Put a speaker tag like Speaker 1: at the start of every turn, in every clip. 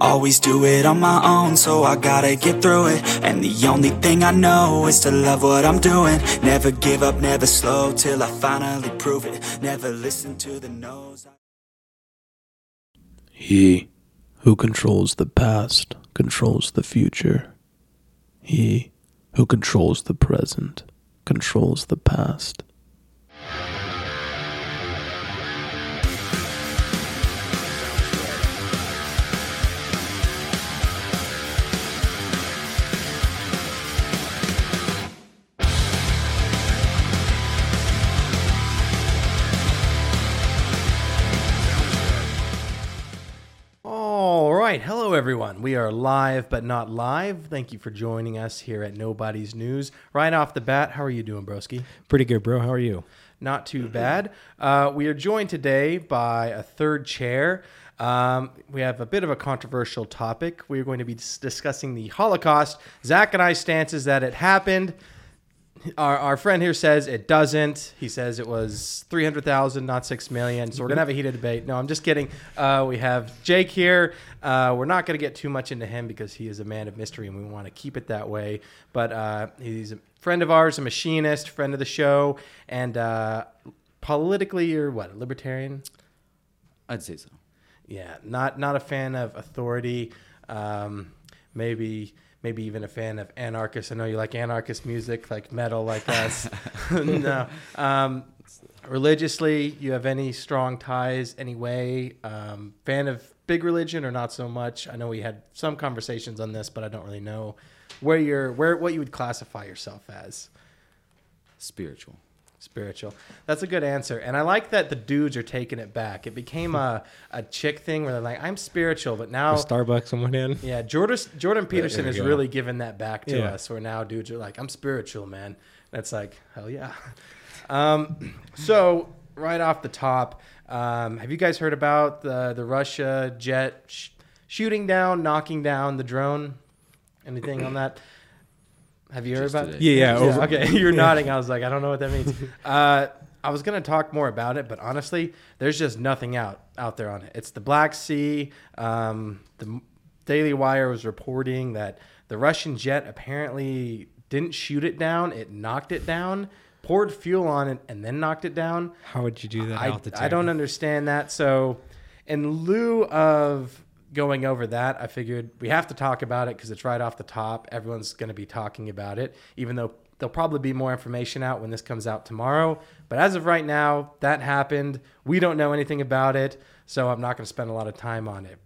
Speaker 1: Always do it on my own, so I gotta get through it. And the only thing I know is to love what I'm doing. Never give up, never slow till I finally prove it. Never listen to the no's.
Speaker 2: He who controls the past controls the future. He who controls the present controls the past.
Speaker 3: Hello, everyone. We are live, but not live. Thank you for joining us here at Nobody's News. Right off the bat, how are you doing, Broski?
Speaker 4: Pretty good, bro. How are you?
Speaker 3: Not too bad. Uh, we are joined today by a third chair. Um, we have a bit of a controversial topic. We are going to be dis- discussing the Holocaust. Zach and I stances that it happened. Our, our friend here says it doesn't. He says it was 300,000, not 6 million. So we're going to have a heated debate. No, I'm just kidding. Uh, we have Jake here. Uh, we're not going to get too much into him because he is a man of mystery and we want to keep it that way. But uh, he's a friend of ours, a machinist, friend of the show, and uh, politically, you're what, a libertarian?
Speaker 5: I'd say so.
Speaker 3: Yeah, not not a fan of authority. Um, maybe maybe even a fan of anarchist. I know you like anarchist music, like metal, like us. no. Um, religiously, you have any strong ties, anyway? Um, fan of big religion or not so much? I know we had some conversations on this, but I don't really know where you're where what you would classify yourself as.
Speaker 5: Spiritual.
Speaker 3: Spiritual. That's a good answer. And I like that the dudes are taking it back. It became a, a chick thing where they're like, I'm spiritual, but now.
Speaker 4: Starbucks someone in.
Speaker 3: Yeah, Jordan, Jordan Peterson
Speaker 4: go.
Speaker 3: really given that back to
Speaker 4: Yeah.
Speaker 3: us where now dudes are like, I'm spiritual, man. That's like, hell yeah. Um, so, right off the top, um, have you guys heard about the, the Russia jet sh- shooting down, knocking down the drone? Anything on that? Have you heard
Speaker 5: Just
Speaker 3: about it?
Speaker 5: today.
Speaker 4: Yeah, yeah. over-
Speaker 3: okay, you're nodding. I was like, I don't know what that means. Uh, I was gonna talk more about it, but honestly, there's just nothing out out there on it. It's the Black Sea. Um, the Daily Wire was reporting that the Russian jet apparently didn't shoot it down; it knocked it down, poured fuel on it, and then knocked it down.
Speaker 4: How would you do that
Speaker 3: I,
Speaker 4: altitude?
Speaker 3: I don't understand that. So, in lieu of going over that, I figured we have to talk about it because it's right off the top. Everyone's going to be talking about it, even though there'll probably be more information out when this comes out tomorrow. But as of right now, that happened. We don't know anything about it, so I'm not going to spend a lot of time on it.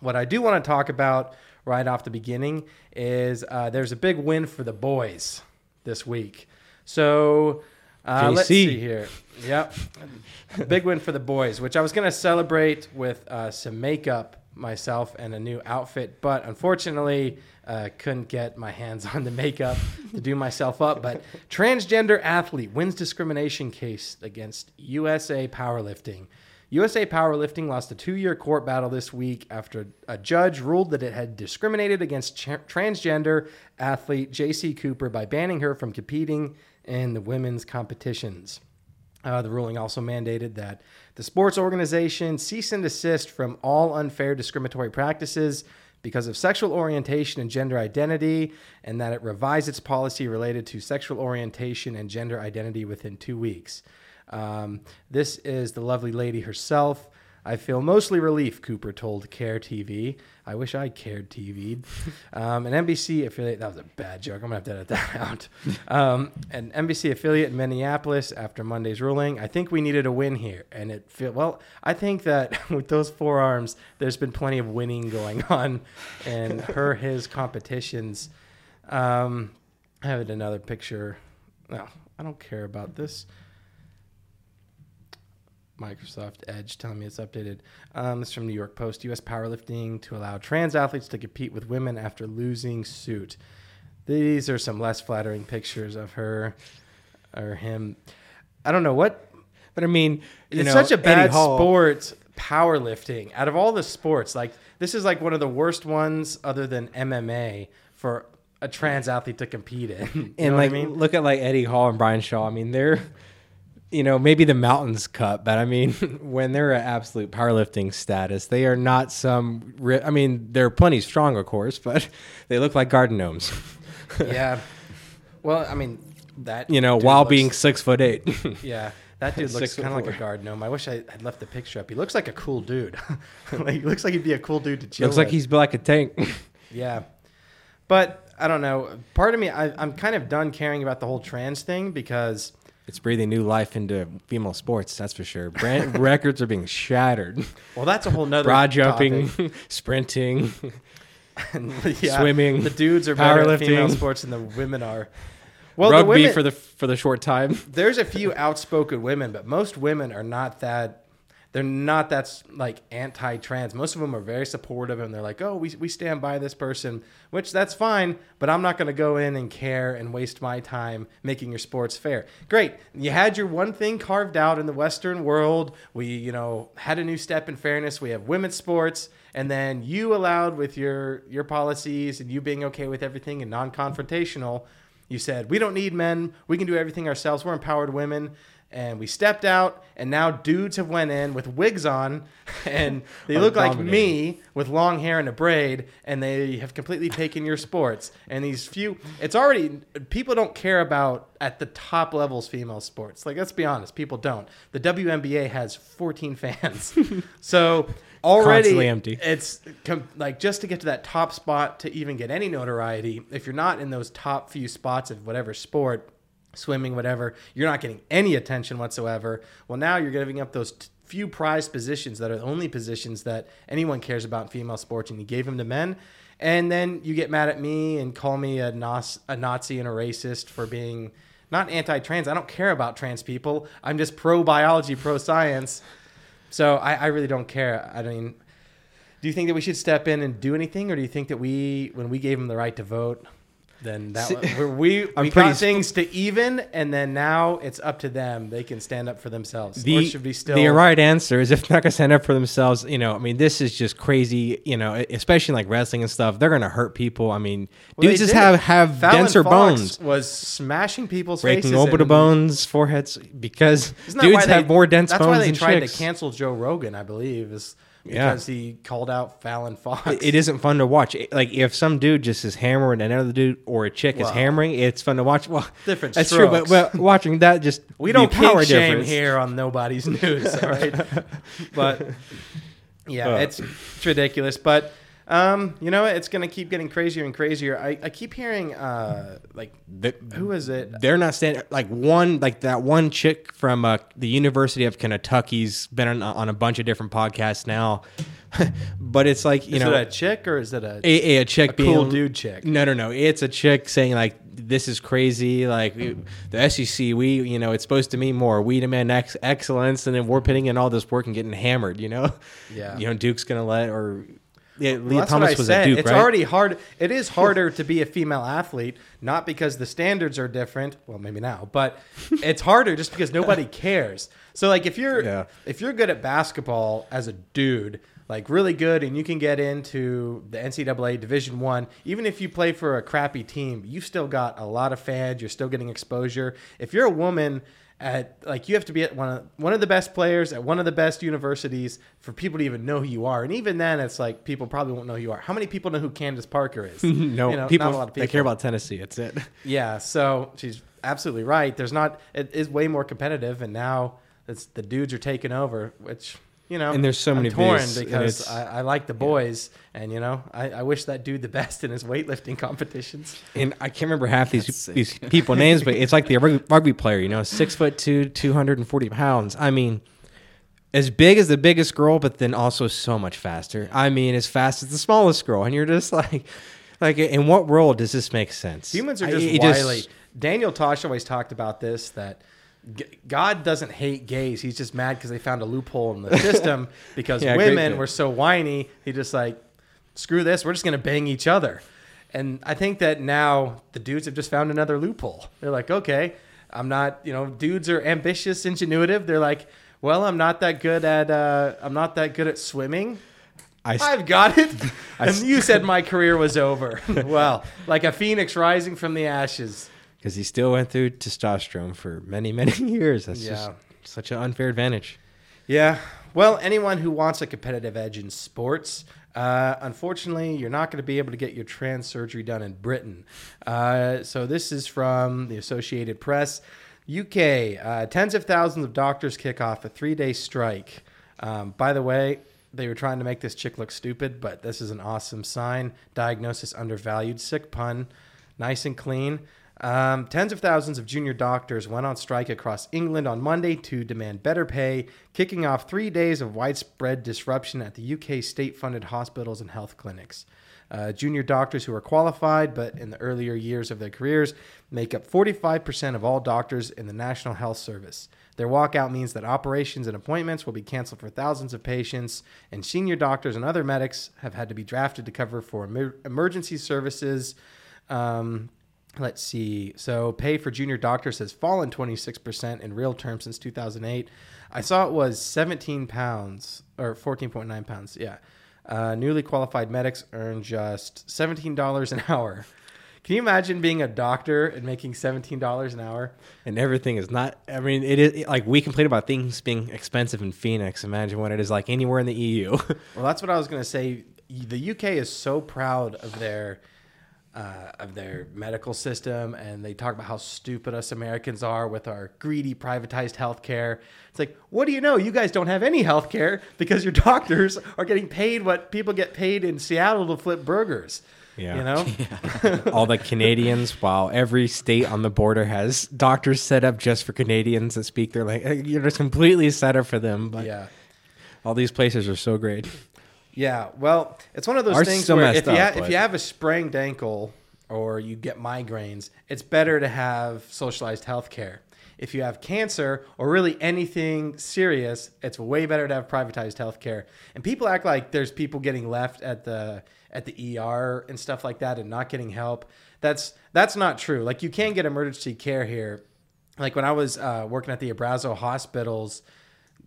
Speaker 3: What I do want to talk about right off the beginning is uh, there's a big win for the boys this week. So uh, let's see here. Yep. big win for the boys, which I was going to celebrate with uh, some makeup myself and a new outfit, but unfortunately uh, couldn't get my hands on the makeup to do myself up. But transgender athlete wins discrimination case against USA Powerlifting. USA Powerlifting lost a two year court battle this week after a judge ruled that it had discriminated against tra- transgender athlete JC Cooper by banning her from competing in the women's competitions. Uh, the ruling also mandated that the sports organization cease and desist from all unfair discriminatory practices because of sexual orientation and gender identity, and that it revise its policy related to sexual orientation and gender identity within two weeks. Um, this is the lovely lady herself. I feel mostly relief, Cooper told KARE TV. I wish I cared TV. Um, an NBC affiliate, that was a bad joke. I'm going to have to edit that out. Um, an NBC affiliate in Minneapolis after Monday's ruling. I think we needed a win here. And it feel well, I think that with those forearms, there's been plenty of winning going on in her, his competitions. Um, I have another picture. No, I don't care about this. Microsoft Edge telling me it's updated. Um, this is from New York Post. U.S. powerlifting to allow trans athletes to compete with women after losing suit. These are some less flattering pictures of her or him. I don't know what.
Speaker 4: But I mean,
Speaker 3: It's
Speaker 4: know,
Speaker 3: such a bad sport. Powerlifting. Out of all the sports, like this is like one of the worst ones, other than MMA, for a trans athlete to compete in. You
Speaker 4: And
Speaker 3: know
Speaker 4: like,
Speaker 3: what I mean?
Speaker 4: look at like Eddie Hall and Brian Shaw. I mean, they're you know, maybe the Mountains cut, but I mean, when they're at absolute powerlifting status, they are not some. Ri- I mean, they're plenty strong, of course, but they look like garden gnomes.
Speaker 3: yeah. Well, I mean that.
Speaker 4: You know, while
Speaker 3: looks-
Speaker 4: being six foot eight.
Speaker 3: Yeah, that dude looks kind of like a guard gnome. I wish I had left the picture up. He looks like a cool dude. like, he looks like he'd be a cool dude to chill.
Speaker 4: Looks like he's like a tank.
Speaker 3: Yeah, but I don't know. Part of me, I, I'm kind of done caring about the whole trans thing because
Speaker 4: it's breathing new life into female sports, that's for sure. Brand records are being shattered.
Speaker 3: well, that's a whole nother
Speaker 4: Broad jumping, sprinting.
Speaker 3: Yeah,
Speaker 4: Swimming,
Speaker 3: The dudes are better at female sports than the women are. Well, the women,
Speaker 4: for the for the short time.
Speaker 3: there's a few outspoken women, but most women are not that. They're not that like anti-trans. Most of them are very supportive, and they're like, "Oh, we we stand by this person," which that's fine. But I'm not going to go in and care and waste my time making your sports fair. Great, you had your one thing carved out in the Western world. We, you know, had a new step in fairness. We have women's sports, and then you allowed with your your policies and you being okay with everything and non-confrontational. You said, we don't need men. We can do everything ourselves. We're empowered women. And we stepped out, and now dudes have went in with wigs on, and they look like me with long hair and a braid, and they have completely taken your sports. And these few, it's already people don't care about at the top levels female sports. Like let's be honest, people don't. The WNBA has 14 fans, so already
Speaker 4: Constantly empty.
Speaker 3: it's com- like just to get to that top spot to even get any notoriety if you're not in those top few spots of whatever sport swimming whatever you're not getting any attention whatsoever. Well now you're giving up those t- few prized positions that are the only positions that anyone cares about in female sports and you gave them to men. And then you get mad at me and call me a, Nas- a nazi and a racist for being not anti-trans. I don't care about trans people. I'm just pro-biology pro-science. So I, I really don't care. I mean, do you think that we should step in and do anything, or do you think that we, when we gave them the right to vote, then that
Speaker 4: See,
Speaker 3: we we,
Speaker 4: I'm
Speaker 3: we
Speaker 4: pretty
Speaker 3: got things to even, and then now it's up to them. They can stand up for themselves. or
Speaker 4: The,
Speaker 3: should we still?
Speaker 4: the right answer is if they're not gonna stand up for themselves, you know, I mean, this is just crazy, you know, especially in like wrestling and stuff. They're gonna hurt people. I mean,
Speaker 3: Well,
Speaker 4: dudes just have have
Speaker 3: Fallon
Speaker 4: denser
Speaker 3: Fox
Speaker 4: bones,
Speaker 3: Was smashing people's
Speaker 4: breaking orbital
Speaker 3: and-
Speaker 4: bones, foreheads, because dudes
Speaker 3: why
Speaker 4: have
Speaker 3: they-
Speaker 4: more dense
Speaker 3: That's
Speaker 4: bones
Speaker 3: why they
Speaker 4: than
Speaker 3: tried
Speaker 4: chicks.
Speaker 3: to cancel Joe Rogan, I believe, is
Speaker 4: Yeah.
Speaker 3: because he called out Fallon Fox.
Speaker 4: It- it isn't fun to watch. It- Like if some dude just is hammering another dude or a chick is hammering, it's fun to watch. Well,
Speaker 3: Different
Speaker 4: That's true, but, but watching that just
Speaker 3: We don't
Speaker 4: power
Speaker 3: shame
Speaker 4: difference.
Speaker 3: here on nobody's news, all right? but yeah,
Speaker 4: Uh.
Speaker 3: it's, it's ridiculous. But um, you know, what? it's gonna keep getting crazier and crazier. I, I keep hearing uh, like
Speaker 4: The-
Speaker 3: who is it?
Speaker 4: they're not standing like one like that one chick from uh, the University of Kentucky's been on, on a bunch of different podcasts now, but it's like you
Speaker 3: is
Speaker 4: know
Speaker 3: it a chick or is it a,
Speaker 4: a, a chick
Speaker 3: a
Speaker 4: being
Speaker 3: cool dude chick?
Speaker 4: No, no, no. It's a chick saying like this is crazy. Like the SEC, we you know it's supposed to mean more. We demand ex- excellence, and then we're putting in all this work and getting hammered. You know,
Speaker 3: Yeah.
Speaker 4: You know, Duke's gonna let or yeah,
Speaker 3: Well,
Speaker 4: Lia
Speaker 3: that's
Speaker 4: Thomas was
Speaker 3: said.
Speaker 4: a Duke,
Speaker 3: it's
Speaker 4: right?
Speaker 3: already hard. It is harder to be a female athlete, not because the standards are different. Well, maybe now, but it's harder just because nobody cares. So, like, if you're
Speaker 4: Yeah.
Speaker 3: if you're good at basketball as a dude, like really good, and you can get into the NCAA Division One, even if you play for a crappy team, you've still got a lot of fans. You're still getting exposure. If you're a woman. At like you have to be at one of one of the best players at one of the best universities for people to even know who you are, and even then, it's like people probably won't know who you are. How many people know who Candace Parker is?
Speaker 4: no
Speaker 3: You know,
Speaker 4: people,
Speaker 3: not a lot of people.
Speaker 4: They care about Tennessee. That's it.
Speaker 3: Yeah, so she's absolutely right. There's not. It is way more competitive, and now it's the dudes are taking over, which you know.
Speaker 4: And there's so
Speaker 3: I'm
Speaker 4: many
Speaker 3: torn
Speaker 4: videos, and
Speaker 3: because I, I like the boys, and you know, I, I wish that dude the best in his weightlifting competitions.
Speaker 4: And I can't remember half these
Speaker 5: That's sick.
Speaker 4: these people names, but it's like the rugby, rugby player, you know, six foot two, two hundred and forty pounds. I mean, as big as the biggest girl, but then also so much faster. I mean, as fast as the smallest girl, and you're just like, like, in what world does this make sense?
Speaker 3: Humans are just
Speaker 4: it
Speaker 3: wily. Daniel Tosh always talked about this that g- God doesn't hate gays. He's just mad because they found a loophole in the system because
Speaker 4: Yeah,
Speaker 3: women were so whiny. He just like, screw this. We're just gonna bang each other. And I think that now the dudes have just found another loophole. They're like, okay, I'm not. You know, dudes are ambitious, ingenuitive. They're like, well, I'm not that good at. Uh, I'm not that good at swimming. I've got it.
Speaker 4: I
Speaker 3: and
Speaker 4: s-
Speaker 3: you said my career was over. well, like a phoenix rising from the ashes.
Speaker 4: Because he still went through testosterone for many, many years. That's just
Speaker 3: Yeah.
Speaker 4: such an unfair advantage.
Speaker 3: Yeah. Well, anyone who wants a competitive edge in sports, uh, unfortunately, you're not going to be able to get your trans surgery done in Britain. Uh, so this is from the Associated Press. UK, uh, tens of thousands of doctors kick off a three day strike. Um, by the way, they were trying to make this chick look stupid, but this is an awesome sign. Diagnosis undervalued, sick pun, nice and clean. Um, tens of thousands of junior doctors went on strike across England on Monday to demand better pay, kicking off three days of widespread disruption at the UK state funded hospitals and health clinics. Uh, junior doctors who are qualified, but in the earlier years of their careers, make up 45% of all doctors in the National Health Service. Their walkout means that operations and appointments will be canceled for thousands of patients, and senior doctors and other medics have had to be drafted to cover for emer- emergency services. Um, let's see. So, pay for junior doctors has fallen 26% in real terms since 2008. I saw it was 17 pounds or 14.9 pounds. Yeah. Uh, newly qualified medics earn just $17 an hour. Can you imagine being a doctor and making $17 an hour?
Speaker 4: And everything is not. I mean, it is like we complain about things being expensive in Phoenix. Imagine what it is like anywhere in the EU.
Speaker 3: Well, that's what I was going to say. The UK is so proud of their uh, of their medical system, and they talk about how stupid us Americans are with our greedy privatized healthcare. It's like, what do you know? You guys don't have any healthcare because your doctors are getting paid what people get paid in Seattle to flip burgers.
Speaker 4: Yeah.
Speaker 3: You know?
Speaker 4: All the Canadians, while every state on the border has doctors set up just for Canadians that speak their language, you're just completely set up for them. But
Speaker 3: yeah.
Speaker 4: all these places are so great.
Speaker 3: Yeah, well, it's one of those
Speaker 4: Ours
Speaker 3: things
Speaker 4: still
Speaker 3: where
Speaker 4: messed
Speaker 3: if you
Speaker 4: up,
Speaker 3: ha- if
Speaker 4: but-
Speaker 3: you have a sprained ankle or you get migraines, it's better to have socialized health care. If you have cancer or really anything serious, it's way better to have privatized health care. And people act like there's people getting left at the at the ER and stuff like that and not getting help. That's that's not true. Like you can get emergency care here. Like when I was uh, working at the Abrazo hospitals,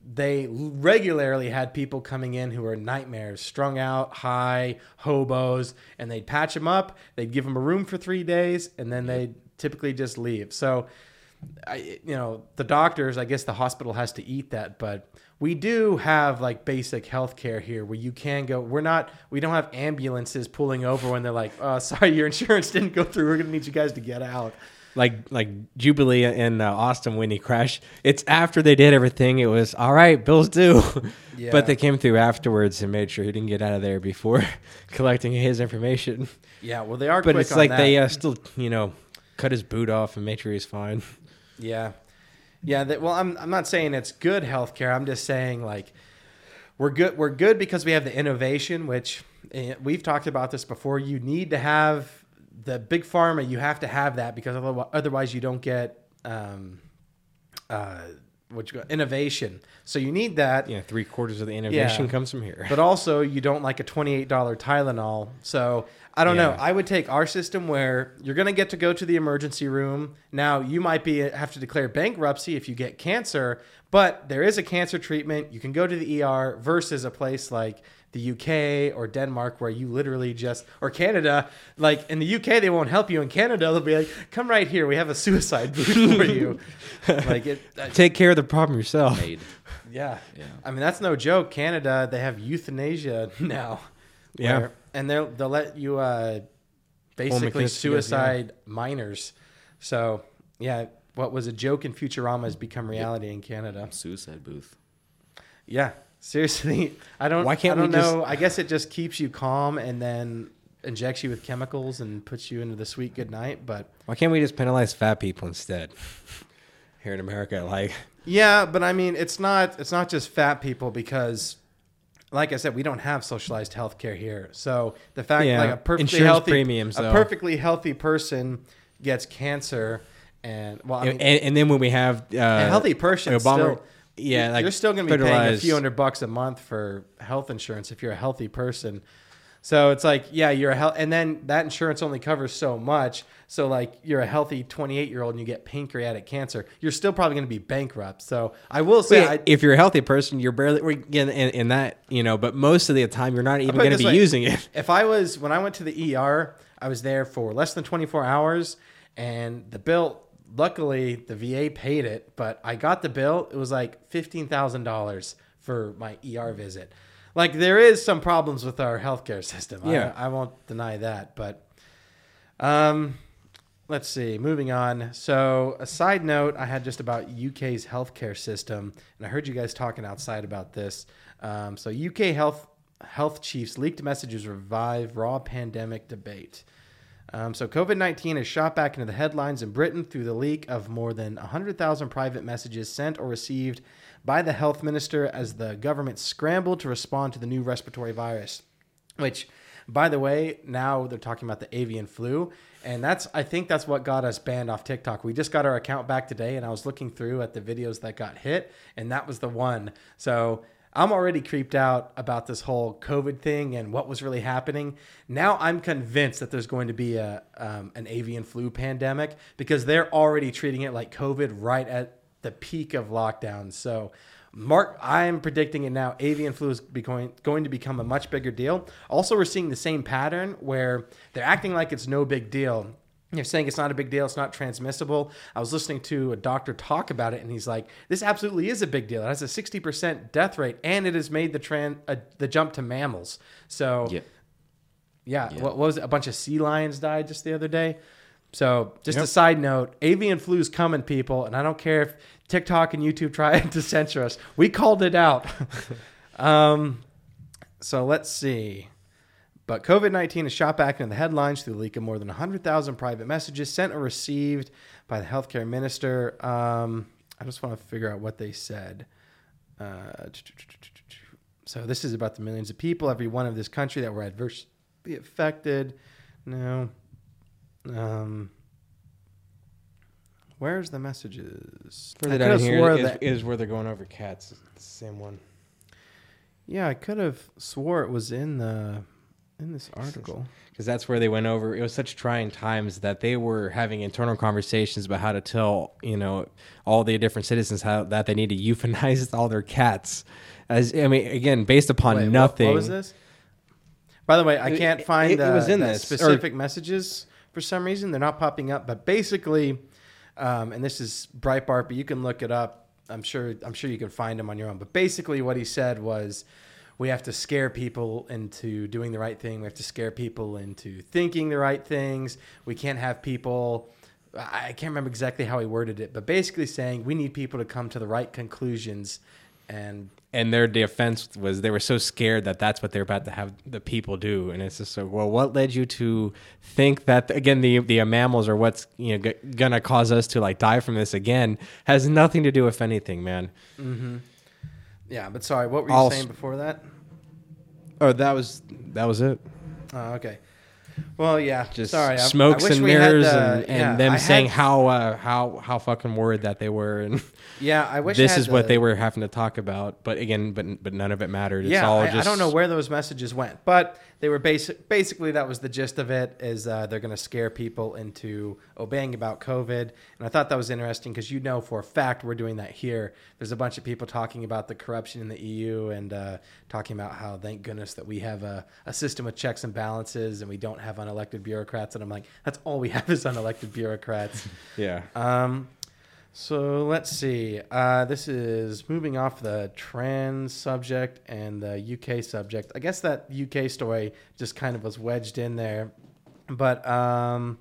Speaker 3: they regularly had people coming in who were nightmares, strung out, high, hobos, and they'd patch them up. They'd give them a room for three days, and then they'd typically just leave. So, I, you know, the doctors, I guess the hospital has to eat that, but we do have like basic health care here where you can go. We're not, we don't have ambulances pulling over when they're like, oh, sorry, your insurance didn't go through. We're going to need you guys to get out.
Speaker 4: Like like Jubilee in uh, Austin when he crashed. It's after they did everything. It was all right. Bills due,
Speaker 3: Yeah.
Speaker 4: but they came through afterwards and made sure he didn't get out of there before collecting his information.
Speaker 3: Yeah, well, they are
Speaker 4: But it's like
Speaker 3: that.
Speaker 4: they uh, still you know cut his boot off and made sure he's fine.
Speaker 3: Yeah. Yeah, that, well, I'm I'm not saying it's good healthcare. I'm just saying like we're good we're good because we have the innovation which eh, we've talked about this before. You need to have the big pharma, you have to have that because otherwise, otherwise you don't get um uh what you got innovation. So you need that.
Speaker 4: Yeah, three quarters of the innovation
Speaker 3: Yeah.
Speaker 4: comes from here.
Speaker 3: But also, you don't like a $28 Tylenol. So I don't know. I would take our system where you're going to get to go to the emergency room. Now, you might be have to declare bankruptcy if you get cancer, but there is a cancer treatment. You can go to the ER versus a place like the UK or Denmark where you literally just or Canada. Like in the UK, they won't help you. In Canada, they'll be like, "Come right here. We have a suicide booth for you." like it. uh,
Speaker 4: Take care of the problem yourself.
Speaker 5: Made.
Speaker 3: yeah.
Speaker 5: Yeah.
Speaker 3: I mean, that's no joke. Canada, they have euthanasia now.
Speaker 4: Yeah.
Speaker 3: and they'll they'll let you uh, basically
Speaker 4: McKinsey,
Speaker 3: suicide minors. So yeah, what was a joke in Futurama has become reality in Canada.
Speaker 5: Suicide booth.
Speaker 3: Yeah, seriously, I don't.
Speaker 4: Why can't
Speaker 3: I don't
Speaker 4: we just-
Speaker 3: know. I guess it just keeps you calm and then injects you with chemicals and puts you into the sweet good night. But
Speaker 4: Why can't we just penalize fat people instead? Here in America, like
Speaker 3: Yeah, but I mean, it's not it's not just fat people because, like I said, we don't have socialized health care here. So the fact
Speaker 4: Yeah,
Speaker 3: like a perfectly
Speaker 4: insurance
Speaker 3: healthy
Speaker 4: premiums,
Speaker 3: a perfectly healthy person gets cancer, and well, I mean,
Speaker 4: and, and then when we have uh,
Speaker 3: a healthy person
Speaker 4: Obama,
Speaker 3: still.
Speaker 4: Yeah, like
Speaker 3: you're still going to be paying a few hundred bucks a month for health insurance if you're a healthy person. So it's like, yeah, you're a health, and then that insurance only covers so much. So like, you're a healthy 28 year old and you get pancreatic cancer, you're still probably going to be bankrupt. So I will say,
Speaker 4: Yeah,
Speaker 3: I,
Speaker 4: if you're a healthy person, you're barely we're in, in, in that, you know, but most of the time you're not even going to be
Speaker 3: way.
Speaker 4: using it.
Speaker 3: If I was when I went to the ER, I was there for less than 24 hours, and the bill. Luckily, the VA paid it, but I got the bill. It was like fifteen thousand dollars for my ER visit. Like there is some problems with our healthcare system.
Speaker 4: Yeah.
Speaker 3: I, I won't deny that, but um, let's see. Moving on. So, a side note, I had just about UK's healthcare system, and I heard you guys talking outside about this. Um, so, UK health health chiefs leaked messages revive raw pandemic debate. Um, so, COVID 19 has shot back into the headlines in Britain through the leak of more than 100,000 private messages sent or received by the health minister as the government scrambled to respond to the new respiratory virus, which, by the way, now they're talking about the avian flu. And that's, I think that's what got us banned off TikTok. We just got our account back today, and I was looking through at the videos that got hit, and that was the one. So, I'm already creeped out about this whole COVID thing and what was really happening. Now I'm convinced that there's going to be a um, an avian flu pandemic because they're already treating it like COVID right at the peak of lockdown. So, Mark, I'm predicting it now. Avian flu is going, going to become a much bigger deal. Also, we're seeing the same pattern where they're acting like it's no big deal. They're saying it's not a big deal, it's not transmissible. I was listening to a doctor talk about it, and he's like, "This absolutely is a big deal. It has a 60% death rate, and it has made the tran- uh, the jump to mammals." So,
Speaker 5: Yeah.
Speaker 3: yeah,
Speaker 5: Yeah.
Speaker 3: What, what was it? A bunch of sea lions died just the other day. So, just a side note, avian flu's coming, people, and I don't care if TikTok and YouTube try to censor us. We called it out. um, so let's see. But COVID 19 has shot back into the headlines through the leak of more than 100,000 private messages sent or received by the healthcare minister. Um, I just want to figure out what they said. Uh, so this is about the millions of people, every one of this country that were adversely affected. No. Um, where's the messages?
Speaker 4: Further down here is,
Speaker 3: that-
Speaker 4: is where they're going over cats. It's the same one.
Speaker 3: yeah, I could have swore it was in the in this article.
Speaker 4: because that's where they went over. It was such trying times that they were having internal conversations about how to tell you know all the different citizens how that they need to euthanize all their cats. As I mean, again, based upon
Speaker 3: Wait,
Speaker 4: nothing.
Speaker 3: What, was this? By the way, I
Speaker 4: It-
Speaker 3: can't
Speaker 4: it-
Speaker 3: find
Speaker 4: it
Speaker 3: the,
Speaker 4: was in
Speaker 3: the
Speaker 4: this, or-
Speaker 3: specific messages for some reason. They're not popping up. But basically, um, and this is Breitbart, but you can look it up. I'm sure. I'm sure you can find them on your own. But basically, what he said was, we have to scare people into doing the right thing. We have to scare people into thinking the right things. We can't have people. I can't remember exactly how he worded it, but basically saying we need people to come to the right conclusions and
Speaker 4: and their defense was they were so scared that that's what they're about to have the people do and it's just so well what led you to think that again the the mammals are what's you know g- gonna cause us to like die from this again has nothing to do with anything man mm-hmm.
Speaker 3: Yeah. But sorry, what were you
Speaker 4: I'll
Speaker 3: saying
Speaker 4: s-
Speaker 3: before that?
Speaker 4: oh that was that was it
Speaker 3: Oh, okay. Well, yeah.
Speaker 4: just
Speaker 3: sorry. I-
Speaker 4: smokes
Speaker 3: I wish
Speaker 4: and
Speaker 3: we had
Speaker 4: mirrors
Speaker 3: the-
Speaker 4: and, and
Speaker 3: yeah,
Speaker 4: them
Speaker 3: I
Speaker 4: saying
Speaker 3: had-
Speaker 4: how uh, how how fucking worried that they were and
Speaker 3: Yeah, I wish I
Speaker 4: this
Speaker 3: had
Speaker 4: is what
Speaker 3: the-
Speaker 4: they were having to talk about but again but but none of it mattered it's
Speaker 3: yeah,
Speaker 4: all
Speaker 3: I,
Speaker 4: just
Speaker 3: I don't know where those messages went, but they were basic. Basically, that was the gist of it. Is uh, they're going to scare people into obeying about COVID, and I thought that was interesting because you know for a fact we're doing that here. There's a bunch of people talking about the corruption in the EU and uh, talking about how thank goodness that we have a, a system with checks and balances and we don't have unelected bureaucrats. And I'm like, that's all we have is unelected bureaucrats.
Speaker 4: yeah
Speaker 3: Um, so let's see. Uh, this is moving off the trans subject and the UK subject. I guess that UK story just kind of was wedged in there. But um,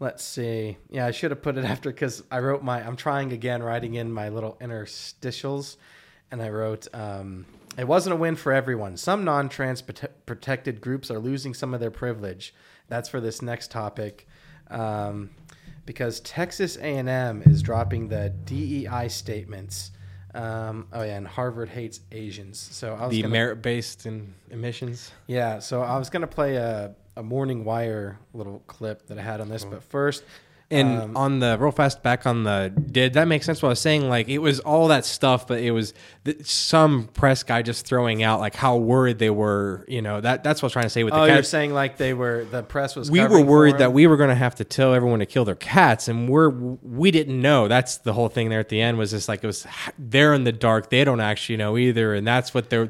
Speaker 3: let's see. Yeah, I should have put it after because I wrote my. I'm trying again, writing in my little interstitials, and I wrote. Um, it wasn't a win for everyone. Some non-trans prote- protected groups are losing some of their privilege. That's for this next topic. Um, because Texas A&M is dropping the DEI statements. Um, oh yeah, and Harvard hates Asians. So I was
Speaker 4: the
Speaker 3: gonna,
Speaker 4: merit based in emissions
Speaker 3: yeah. So I was gonna play a a Morning Wire little clip that I had on this, but first,
Speaker 4: And
Speaker 3: um,
Speaker 4: on the real fast back on the did that make sense? What I was saying, like it was all that stuff, but it was th- some press guy just throwing out like how worried they were. You know that that's what I was trying to say with
Speaker 3: oh,
Speaker 4: the
Speaker 3: you're
Speaker 4: cats.
Speaker 3: saying like they were the press was.
Speaker 4: we were worried that we were going to have to tell everyone to kill their cats, and we're we didn't know. That's the whole thing there at the end was just like it was they're in the dark. They don't actually know either, and that's what they're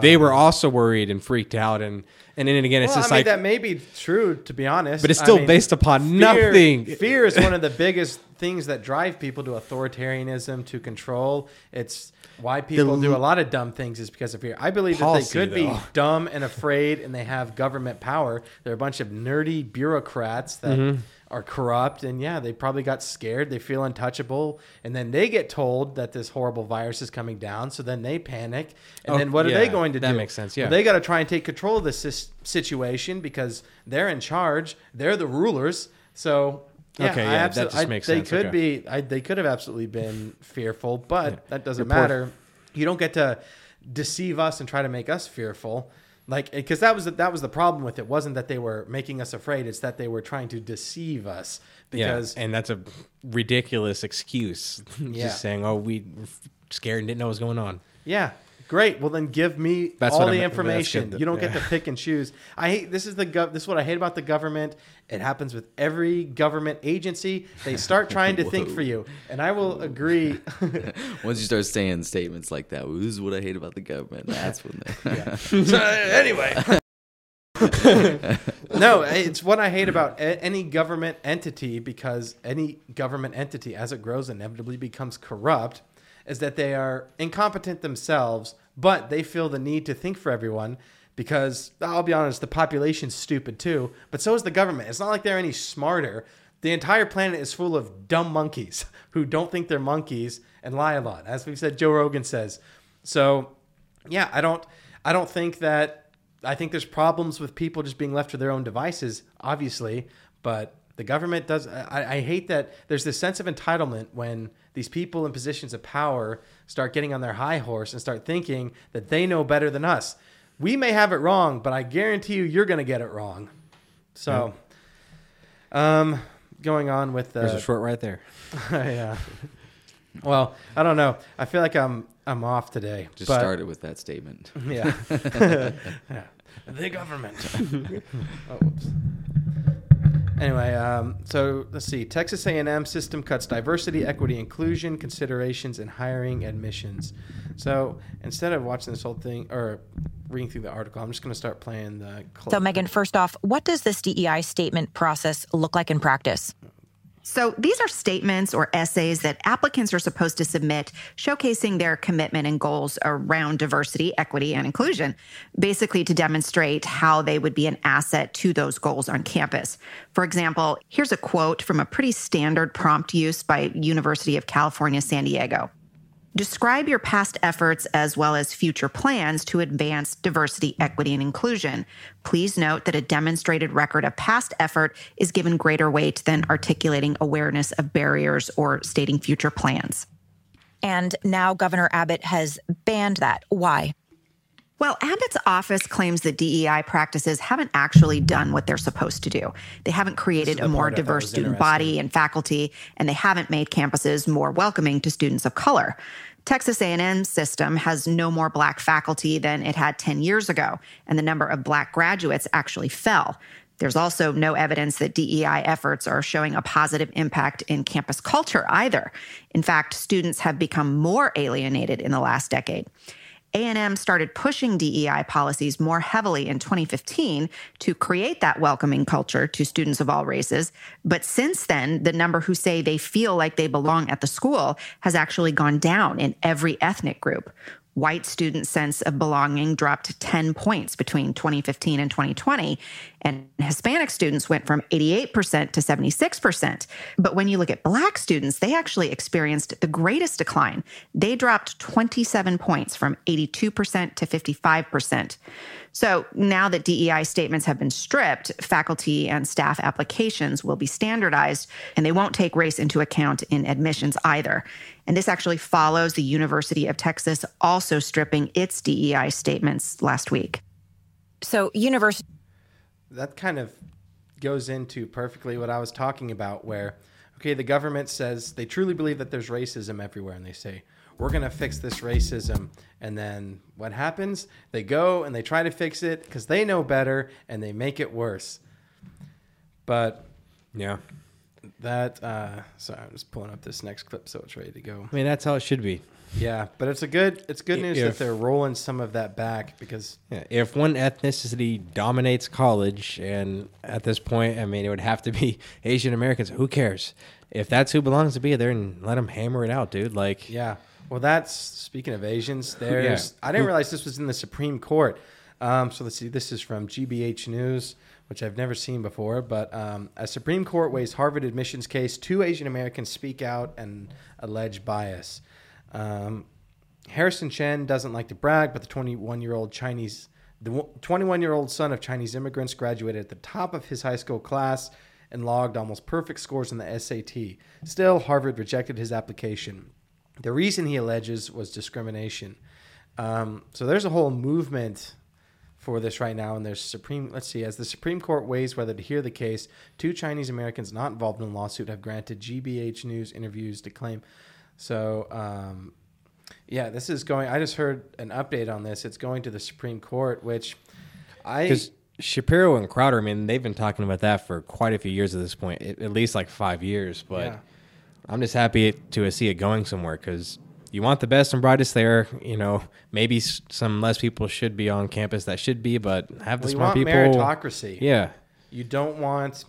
Speaker 4: they
Speaker 3: Oh.
Speaker 4: were also worried and freaked out and And then again, it's
Speaker 3: Well,
Speaker 4: just
Speaker 3: I mean,
Speaker 4: like,
Speaker 3: that may be true, to be honest.
Speaker 4: but it's
Speaker 3: I
Speaker 4: still
Speaker 3: mean,
Speaker 4: based upon
Speaker 3: fear-
Speaker 4: nothing.
Speaker 3: Fear is one of the biggest things that drive people to authoritarianism, to control. It's why people do a lot of dumb things is because of fear. I believe
Speaker 4: Policy,
Speaker 3: that they could
Speaker 4: though.
Speaker 3: be dumb and afraid, and they have government power. They're a bunch of nerdy bureaucrats that
Speaker 4: Mm-hmm.
Speaker 3: Are corrupt, and yeah, they probably got scared. They feel untouchable, and then they get told that this horrible virus is coming down. So then they panic, and
Speaker 4: Oh,
Speaker 3: then what are they going to
Speaker 4: that
Speaker 3: do?
Speaker 4: makes sense,
Speaker 3: Well,
Speaker 4: yeah.
Speaker 3: they got to try and take control of this situation because they're in charge. They're the rulers. So yeah,
Speaker 4: Okay,
Speaker 3: I
Speaker 4: yeah, that just
Speaker 3: I-
Speaker 4: makes
Speaker 3: they
Speaker 4: sense,
Speaker 3: could
Speaker 4: okay.
Speaker 3: be. I, they could have absolutely been fearful, but that doesn't
Speaker 4: Your poor-
Speaker 3: matter. You don't get to deceive us and try to make us fearful. Like, because that was the, that was the problem with it. Wasn't that they were making us afraid? It's that they were trying to deceive us. Because
Speaker 4: yeah, and that's a ridiculous excuse.
Speaker 3: Yeah.
Speaker 4: Just saying, oh, we were scared and didn't know what was going on.
Speaker 3: Yeah. Great. Well, then give me
Speaker 4: That's
Speaker 3: all the information.
Speaker 4: good.
Speaker 3: You don't get to pick and choose. I hate this is the gov. This is what I hate about the government. It happens with every government agency. They start trying to think for you, and I will agree.
Speaker 5: Once you start saying statements like that, well, this is what I hate about the government. That's when they.
Speaker 3: So, anyway. no, it's what I hate about a- any government entity because any government entity, as it grows, inevitably becomes corrupt, is that they are incompetent themselves, but they feel the need to think for everyone because, I'll be honest, the population's stupid too, but so is the government. It's not like they're any smarter. The entire planet is full of dumb monkeys who don't think they're monkeys and lie a lot. As we've said, Joe Rogan says. So, yeah, I don't I don't think that I think there's problems with people just being left to their own devices, obviously, but the government does I, I hate that there's this sense of entitlement when these people in positions of power start getting on their high horse and start thinking that they know better than us. We may have it wrong, but I guarantee you you're gonna get it wrong. So um going on with the
Speaker 4: There's a short right there.
Speaker 3: yeah. Well, I don't know. I feel like I'm I'm off today.
Speaker 5: Just
Speaker 3: but-
Speaker 5: started with that statement.
Speaker 3: Yeah. yeah. The government. oh, whoops. Anyway, um, so let's see. Texas A&M system cuts diversity, equity, inclusion considerations in hiring admissions. So instead of watching this whole thing or reading through the article, I'm just going to start playing the. Clip.
Speaker 6: So, Megan, first off, what does this DEI statement process look like in practice?
Speaker 7: So these are statements or essays that applicants are supposed to submit showcasing their commitment and goals around diversity, equity, and inclusion, basically to demonstrate how they would be an asset to those goals on campus. For example, here's a quote from a pretty standard prompt used by University of California, San Diego. Describe your past efforts as well as future plans to advance diversity, equity, and inclusion. Please note that a demonstrated record of past effort is given greater weight than articulating awareness of barriers or stating future plans.
Speaker 6: And now Governor Abbott has banned that. Why?
Speaker 7: Well, Abbott's office claims that DEI practices haven't actually done what they're supposed to do. They haven't created a more
Speaker 3: part I thought
Speaker 7: diverse student body and faculty, and they haven't made campuses more welcoming to students of color. Texas A&M system has no more black faculty than it had 10 years ago, and the number of black graduates actually fell. There's also no evidence that DEI efforts are showing a positive impact in campus culture either. In fact, students have become more alienated in the last decade. A&M started pushing DEI policies more heavily in 2015 to create that welcoming culture to students of all races. But since then, the number who say they feel like they belong at the school has actually gone down in every ethnic group. White students' sense of belonging dropped 10 points between 2015 and 2020, and Hispanic students went from 88% to 76%. But when you look at Black students, they actually experienced the greatest decline. They dropped 27 points from 82% to 55%. So now that DEI statements have been stripped, faculty and staff applications will be standardized and they won't take race into account in admissions either. And this actually follows the University of Texas also stripping its DEI statements last week.
Speaker 6: So, university
Speaker 3: that kind of goes into perfectly what I was talking about, where, okay, the government says they truly believe that there's racism everywhere, and they say, we're going to fix this racism. And then what happens? They go and they try to fix it because they know better and they make it worse. But
Speaker 4: Yeah.
Speaker 3: That uh sorry, I'm just pulling up this next clip so it's ready to go.
Speaker 4: I mean, that's how it should be.
Speaker 3: Yeah, but it's a good it's good news
Speaker 4: If-
Speaker 3: that they're rolling some of that back because
Speaker 4: Yeah, if one ethnicity dominates college, and at this point, I mean, it would have to be Asian Americans. Who cares? If that's who belongs to be there, and let them hammer it out, dude. Like,
Speaker 3: Yeah. Well, that's speaking of Asians. There's I didn't realize this was in the Supreme Court. Um, so let's see. This is from GBH News, which I've never seen before. But um, a Supreme Court weighs Harvard admissions case. Two Asian Americans speak out and allege bias. Um, Harrison Chen doesn't like to brag, but the 21 year old Chinese, the 21 year old son of Chinese immigrants, graduated at the top of his high school class and logged almost perfect scores in the SAT. Still, Harvard rejected his application. The reason he alleges was discrimination. Um, so there's a whole movement for this right now, and there's Supreme. Let's see, as the Supreme Court weighs whether to hear the case, two Chinese Americans not involved in the lawsuit have granted GBH News interviews to claim. So, um, yeah, this is going. I just heard an update on this. It's going to the Supreme Court, which I
Speaker 4: because Shapiro and Crowder, I mean, they've been talking about that for quite a few years at this point, at least like five years. But
Speaker 3: Yeah.
Speaker 4: I'm just happy to see it going somewhere because you want the best and brightest there. You know, maybe some less people should be on campus that should be, but have the
Speaker 3: well,
Speaker 4: smart
Speaker 3: want
Speaker 4: people.
Speaker 3: meritocracy.
Speaker 4: Yeah.
Speaker 3: You don't want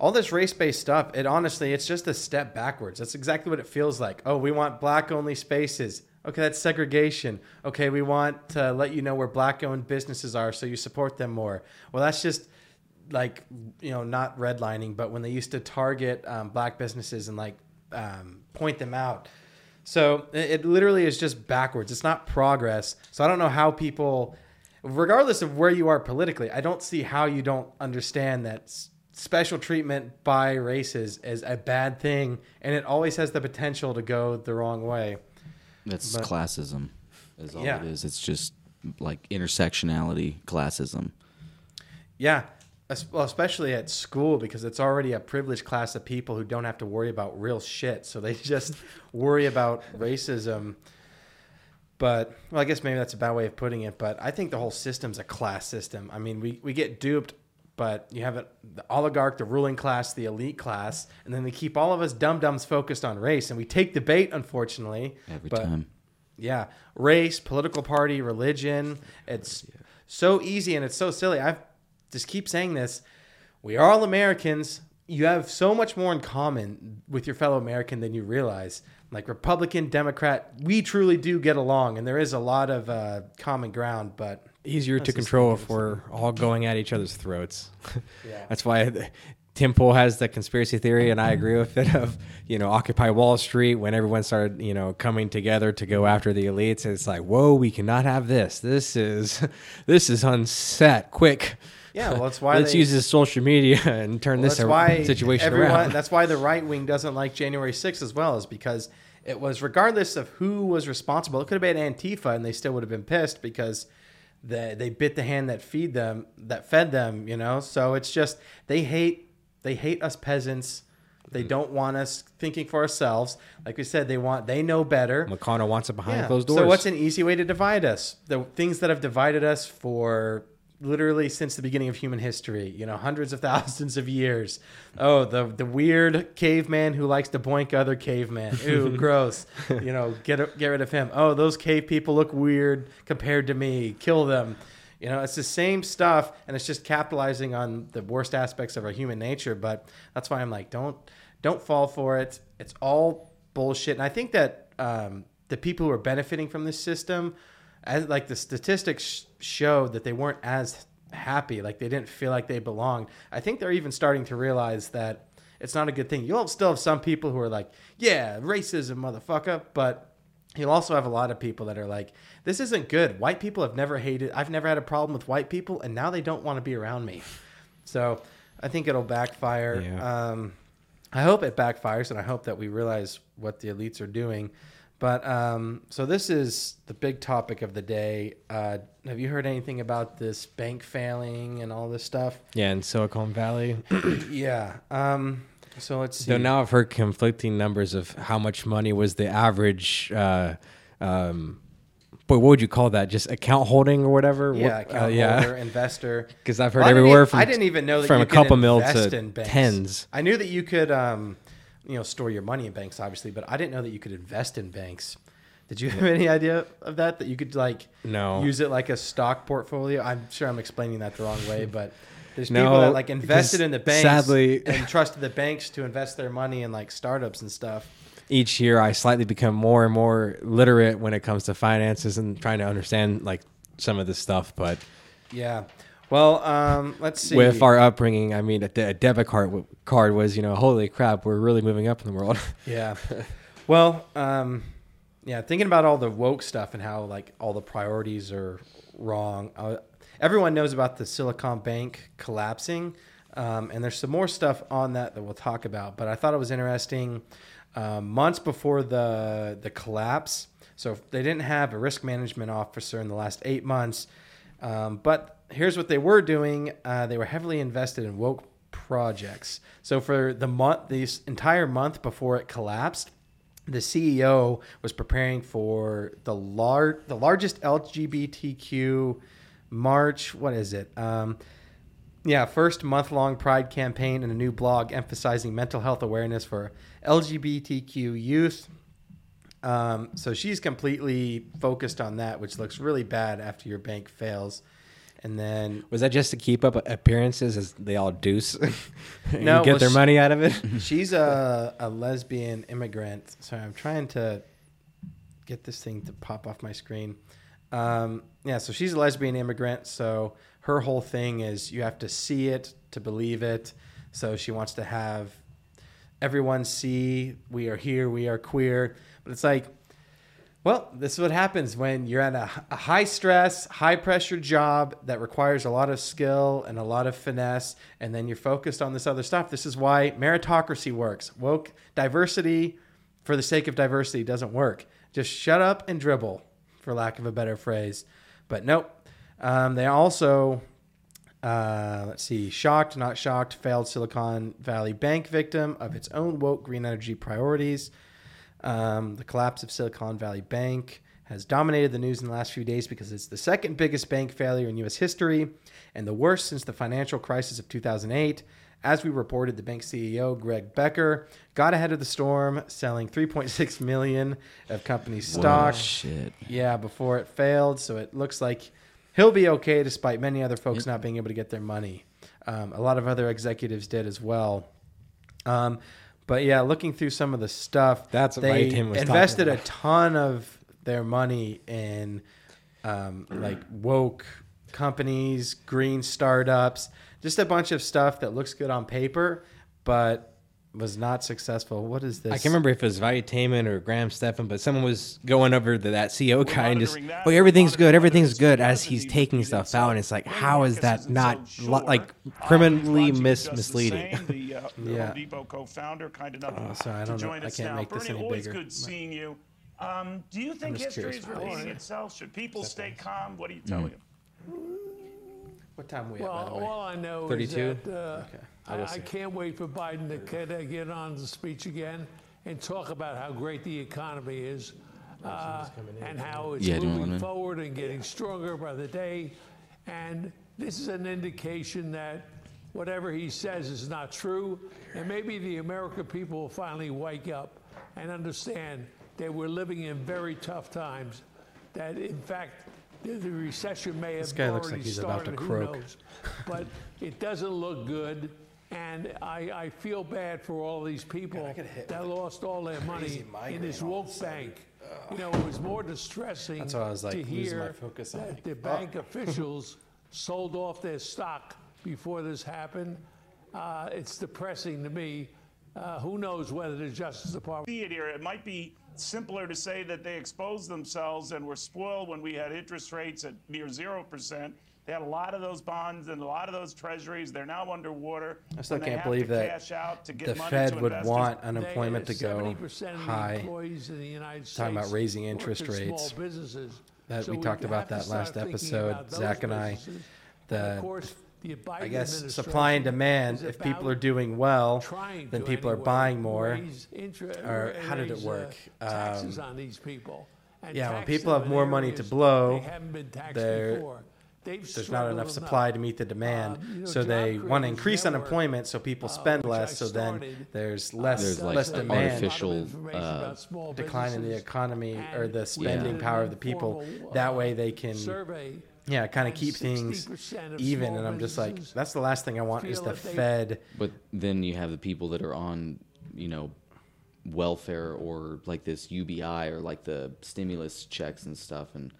Speaker 3: all this race-based stuff. It honestly, it's just a step backwards. That's exactly what it feels like. Oh, we want black-only spaces. Okay, that's segregation. Okay, we want to let you know where black-owned businesses are, so you support them more. Well, that's just like you know, not redlining, but when they used to target um, black businesses and like um, point them out. So it, it literally is just backwards. It's not progress. So I don't know how people, regardless of where you are politically, I don't see how you don't understand that special treatment by races is a bad thing, and it always has the potential to go the wrong way.
Speaker 5: That's
Speaker 3: But-
Speaker 5: classism, is all
Speaker 3: Yeah.
Speaker 5: it is. It's just like intersectionality, classism.
Speaker 3: Yeah, well, especially at school because it's already a privileged class of people who don't have to worry about real shit. So they just worry about racism. But well, I guess maybe that's a bad way of putting it. But I think the whole system's a class system. I mean, we, we get duped, but you have it, the oligarch, the ruling class, the elite class, and then they keep all of us dum dums focused on race, and we take the bait, unfortunately.
Speaker 5: Every
Speaker 3: but-
Speaker 5: time.
Speaker 3: yeah, race, political party, religion. It's so easy and it's so silly. I just keep saying this. We are all Americans. You have so much more in common with your fellow American than you realize. Like Republican, Democrat, we truly do get along, and there is a lot of uh, common ground. But
Speaker 4: Easier to control if we're all going at each other's throats.
Speaker 3: Yeah.
Speaker 4: That's why Tim Pool has the conspiracy theory, and I agree with it. Of you know, Occupy Wall Street when everyone started you know coming together to go after the elites. It's like, whoa, we cannot have this. This is this is unset. Quick.
Speaker 3: Yeah, well, that's why
Speaker 4: let's
Speaker 3: they-
Speaker 4: use this social media and turn
Speaker 3: Well,
Speaker 4: this ar- situation
Speaker 3: everyone,
Speaker 4: around.
Speaker 3: That's why the right wing doesn't like January 6th as well, is because it was regardless of who was responsible. It could have been Antifa, and they still would have been pissed because they they bit the hand that feed them that fed them. You know, so it's just they hate they hate us peasants. They
Speaker 4: Mm.
Speaker 3: don't want us thinking for ourselves. Like we said, they want they know better.
Speaker 4: McConnell wants it behind
Speaker 3: Yeah.
Speaker 4: closed doors.
Speaker 3: So what's an easy way to divide us? The things that have divided us for literally since the beginning of human history, you know, hundreds of thousands of years. Oh, the the weird caveman who likes to boink other cavemen. Ooh, gross. You know, get get rid of him. Oh, those cave people look weird compared to me. Kill them. You know, it's the same stuff, and it's just capitalizing on the worst aspects of our human nature. But that's why I'm like, don't don't fall for it. It's all bullshit. And I think that um, the people who are benefiting from this system, as like the statistics sh- show that they weren't as happy, like they didn't feel like they belonged. I think they're even starting to realize that it's not a good thing. You'll still have some people who are like, yeah, racism, motherfucker, but You'll also have a lot of people that are like, this isn't good. White people have never hated, I've never had a problem with white people, and now they don't want to be around me. So I think it'll backfire.
Speaker 4: Yeah.
Speaker 3: Um, I hope it backfires, and I hope that we realize what the elites are doing. But um, so this is the big topic of the day. Uh, have you heard anything about this bank failing and all this stuff?
Speaker 4: yeah, in Silicon Valley.
Speaker 3: yeah. Um, so let's see.
Speaker 4: So now I've heard conflicting numbers of how much money was the average uh, um, boy, what would you call that? Just account holding or whatever?
Speaker 3: Yeah, account
Speaker 4: uh, yeah.
Speaker 3: holder, investor.
Speaker 4: Because I've heard
Speaker 3: Well, I
Speaker 4: everywhere
Speaker 3: even-
Speaker 4: from
Speaker 3: I didn't even know that
Speaker 4: from
Speaker 3: you
Speaker 4: a couple mil to
Speaker 3: in banks.
Speaker 4: tens.
Speaker 3: I knew that you could, um, you know, store your money in banks, obviously, but I didn't know that you could invest in banks. Did you have any idea of that? That you could like
Speaker 4: No.
Speaker 3: use it like a stock portfolio? I'm sure I'm explaining that the wrong way, but there's
Speaker 4: No,
Speaker 3: people that like invested in the banks,
Speaker 4: sadly-
Speaker 3: and trusted the banks to invest their money in like startups and stuff.
Speaker 4: Each year, I slightly become more and more literate when it comes to finances and trying to understand like some of this stuff. But
Speaker 3: Yeah. Well, um, let's see.
Speaker 4: with our upbringing, I mean, a, de- a debit card w- card was you know, holy crap, we're really moving up in the world.
Speaker 3: Yeah. Well, um, yeah, thinking about all the woke stuff and how like all the priorities are wrong. Uh, everyone knows about the Silicon Bank collapsing, um, and there's some more stuff on that that we'll talk about. But I thought it was interesting. Um, months before the the collapse, so they didn't have a risk management officer in the last eight months. Um, but here's what they were doing: uh, they were heavily invested in woke projects. So for the month, this entire month before it collapsed, the CEO was preparing for the lar- the largest LGBTQ march. What is it? Um, yeah, first month long Pride campaign and a new blog emphasizing mental health awareness for LGBTQ youth. Um, so she's completely focused on that, which looks really bad after your bank fails. And then
Speaker 4: was that just to keep up appearances as they all deuce and
Speaker 3: No,
Speaker 4: get
Speaker 3: well,
Speaker 4: their
Speaker 3: she-
Speaker 4: money out of it?
Speaker 3: She's a, a lesbian immigrant. Sorry, I'm trying to get this thing to pop off my screen. Um, yeah, so she's a lesbian immigrant. So her whole thing is you have to see it to believe it. So she wants to have everyone see we are here, we are queer. But it's like, well, this is what happens when you're at a, a high stress, high pressure job that requires a lot of skill and a lot of finesse, and then you're focused on this other stuff. This is why meritocracy works. Woke diversity for the sake of diversity doesn't work. Just shut up and dribble, for lack of a better phrase. But nope. Um, they also, uh, let's see, shocked, not shocked, failed Silicon Valley Bank victim of its own woke green energy priorities. Um, the collapse of Silicon Valley Bank has dominated the news in the last few days because it's the second biggest bank failure in U.S. history and the worst since the financial crisis of 2008. As we reported, the bank CEO Greg Becker got ahead of the storm, selling 3.6 million of company stock.
Speaker 5: shit.
Speaker 3: Yeah, before it failed. So it looks like he'll be okay, despite many other folks not being able to get their money. Um, a lot of other executives did as well. Um, but yeah, looking through some of the stuff,
Speaker 4: That's what
Speaker 3: they invested a ton of their money in um, like woke companies, green startups, just a bunch of stuff that looks good on paper, but was not successful. What is this?
Speaker 4: I can't remember if it was Vitamin or Graham Stephan, but someone was going over to that CEO guy and just,
Speaker 8: that.
Speaker 4: oh, everything's good, everything's good, as he's taking stuff
Speaker 8: the-
Speaker 4: out, and it's like,
Speaker 8: Wayne
Speaker 4: how is
Speaker 8: Marcus
Speaker 4: that
Speaker 8: isn't
Speaker 4: not
Speaker 8: so
Speaker 4: li-
Speaker 8: sure.
Speaker 4: like criminally
Speaker 8: he's watching
Speaker 4: mis-
Speaker 8: just the
Speaker 4: misleading?
Speaker 8: same. The, uh, the
Speaker 3: Yeah.
Speaker 8: Home Depot co-founder, kind enough
Speaker 3: Oh, sorry, I
Speaker 8: to
Speaker 3: don't know.
Speaker 8: join
Speaker 3: I
Speaker 8: us
Speaker 3: can't
Speaker 8: now.
Speaker 3: make this
Speaker 8: Bernie,
Speaker 3: any
Speaker 8: always
Speaker 3: bigger.
Speaker 8: good seeing you. Um, do you think
Speaker 3: just
Speaker 8: history
Speaker 3: curious
Speaker 8: is
Speaker 3: what it
Speaker 8: repeating
Speaker 3: is.
Speaker 8: itself? Should people stay calm? What are you telling them?
Speaker 3: What time are we at, by
Speaker 9: Well,
Speaker 3: the way?
Speaker 9: all I know
Speaker 4: 32?
Speaker 9: is that uh,
Speaker 3: I will
Speaker 9: I, I can't wait for Biden to get, uh, get on the speech again and talk about how great the economy is uh, and how it's
Speaker 5: Yeah, do you want
Speaker 9: moving forward and getting stronger by the day. And this is an indication that whatever he says is not true. And maybe the American people will finally wake up and understand that we're living in very tough times. That in fact, the, the recession may have
Speaker 3: This guy looks
Speaker 9: already
Speaker 3: like he's about to
Speaker 9: started. Who
Speaker 3: croak.
Speaker 9: knows? but it doesn't look good. And I, I feel bad for all these people that lost all their money in this woke bank. You know, it was more distressing
Speaker 3: That's why I was, like,
Speaker 9: to
Speaker 3: losing my
Speaker 9: hear
Speaker 3: focus. I'm
Speaker 9: that
Speaker 3: like,
Speaker 9: the
Speaker 3: oh.
Speaker 9: bank officials sold off their stock before this happened. Uh, it's depressing to me. Uh, who knows whether the Justice Department
Speaker 8: See it here. It might be simpler to say that they exposed themselves and were spoiled when we had interest rates at near zero percent. They had a lot of those bonds and a lot of those treasuries. They're now underwater.
Speaker 3: I still can't believe that
Speaker 8: cash out to get
Speaker 3: the Fed would want unemployment to go
Speaker 9: 70%
Speaker 3: high.
Speaker 9: employees in the United States
Speaker 3: Talking about raising interest rates. That
Speaker 9: So
Speaker 3: we talked about that last episode, Zach and I. The-
Speaker 9: of course, the
Speaker 3: I guess supply and demand. If people are doing well, then people are buying more. Or how did it
Speaker 9: uh,
Speaker 3: work?
Speaker 9: taxes
Speaker 3: Um,
Speaker 9: on these people. and
Speaker 3: Yeah, when people have more money to blow,
Speaker 9: they haven't been taxed
Speaker 3: there-
Speaker 9: before. They've
Speaker 3: there's not enough
Speaker 9: struggled
Speaker 3: supply to meet the demand,
Speaker 9: Um, you know,
Speaker 3: so
Speaker 9: Job
Speaker 3: they want to increase
Speaker 9: Network,
Speaker 3: unemployment, so people
Speaker 9: uh,
Speaker 3: spend
Speaker 9: which I
Speaker 3: less. So then there's
Speaker 9: uh,
Speaker 3: less
Speaker 5: There's like
Speaker 3: less
Speaker 9: does a lot
Speaker 3: demand,
Speaker 9: of
Speaker 5: artificial, uh,
Speaker 3: decline in the economy or the spending
Speaker 9: did
Speaker 3: power of the people.
Speaker 9: informal,
Speaker 3: That
Speaker 9: uh,
Speaker 3: way they can
Speaker 9: survey,
Speaker 3: yeah kind of keep things even. And I'm just like that's the last thing I want is the Fed.
Speaker 5: But then you have the people that are on, you know, welfare or like this UBI or like the stimulus checks and stuff and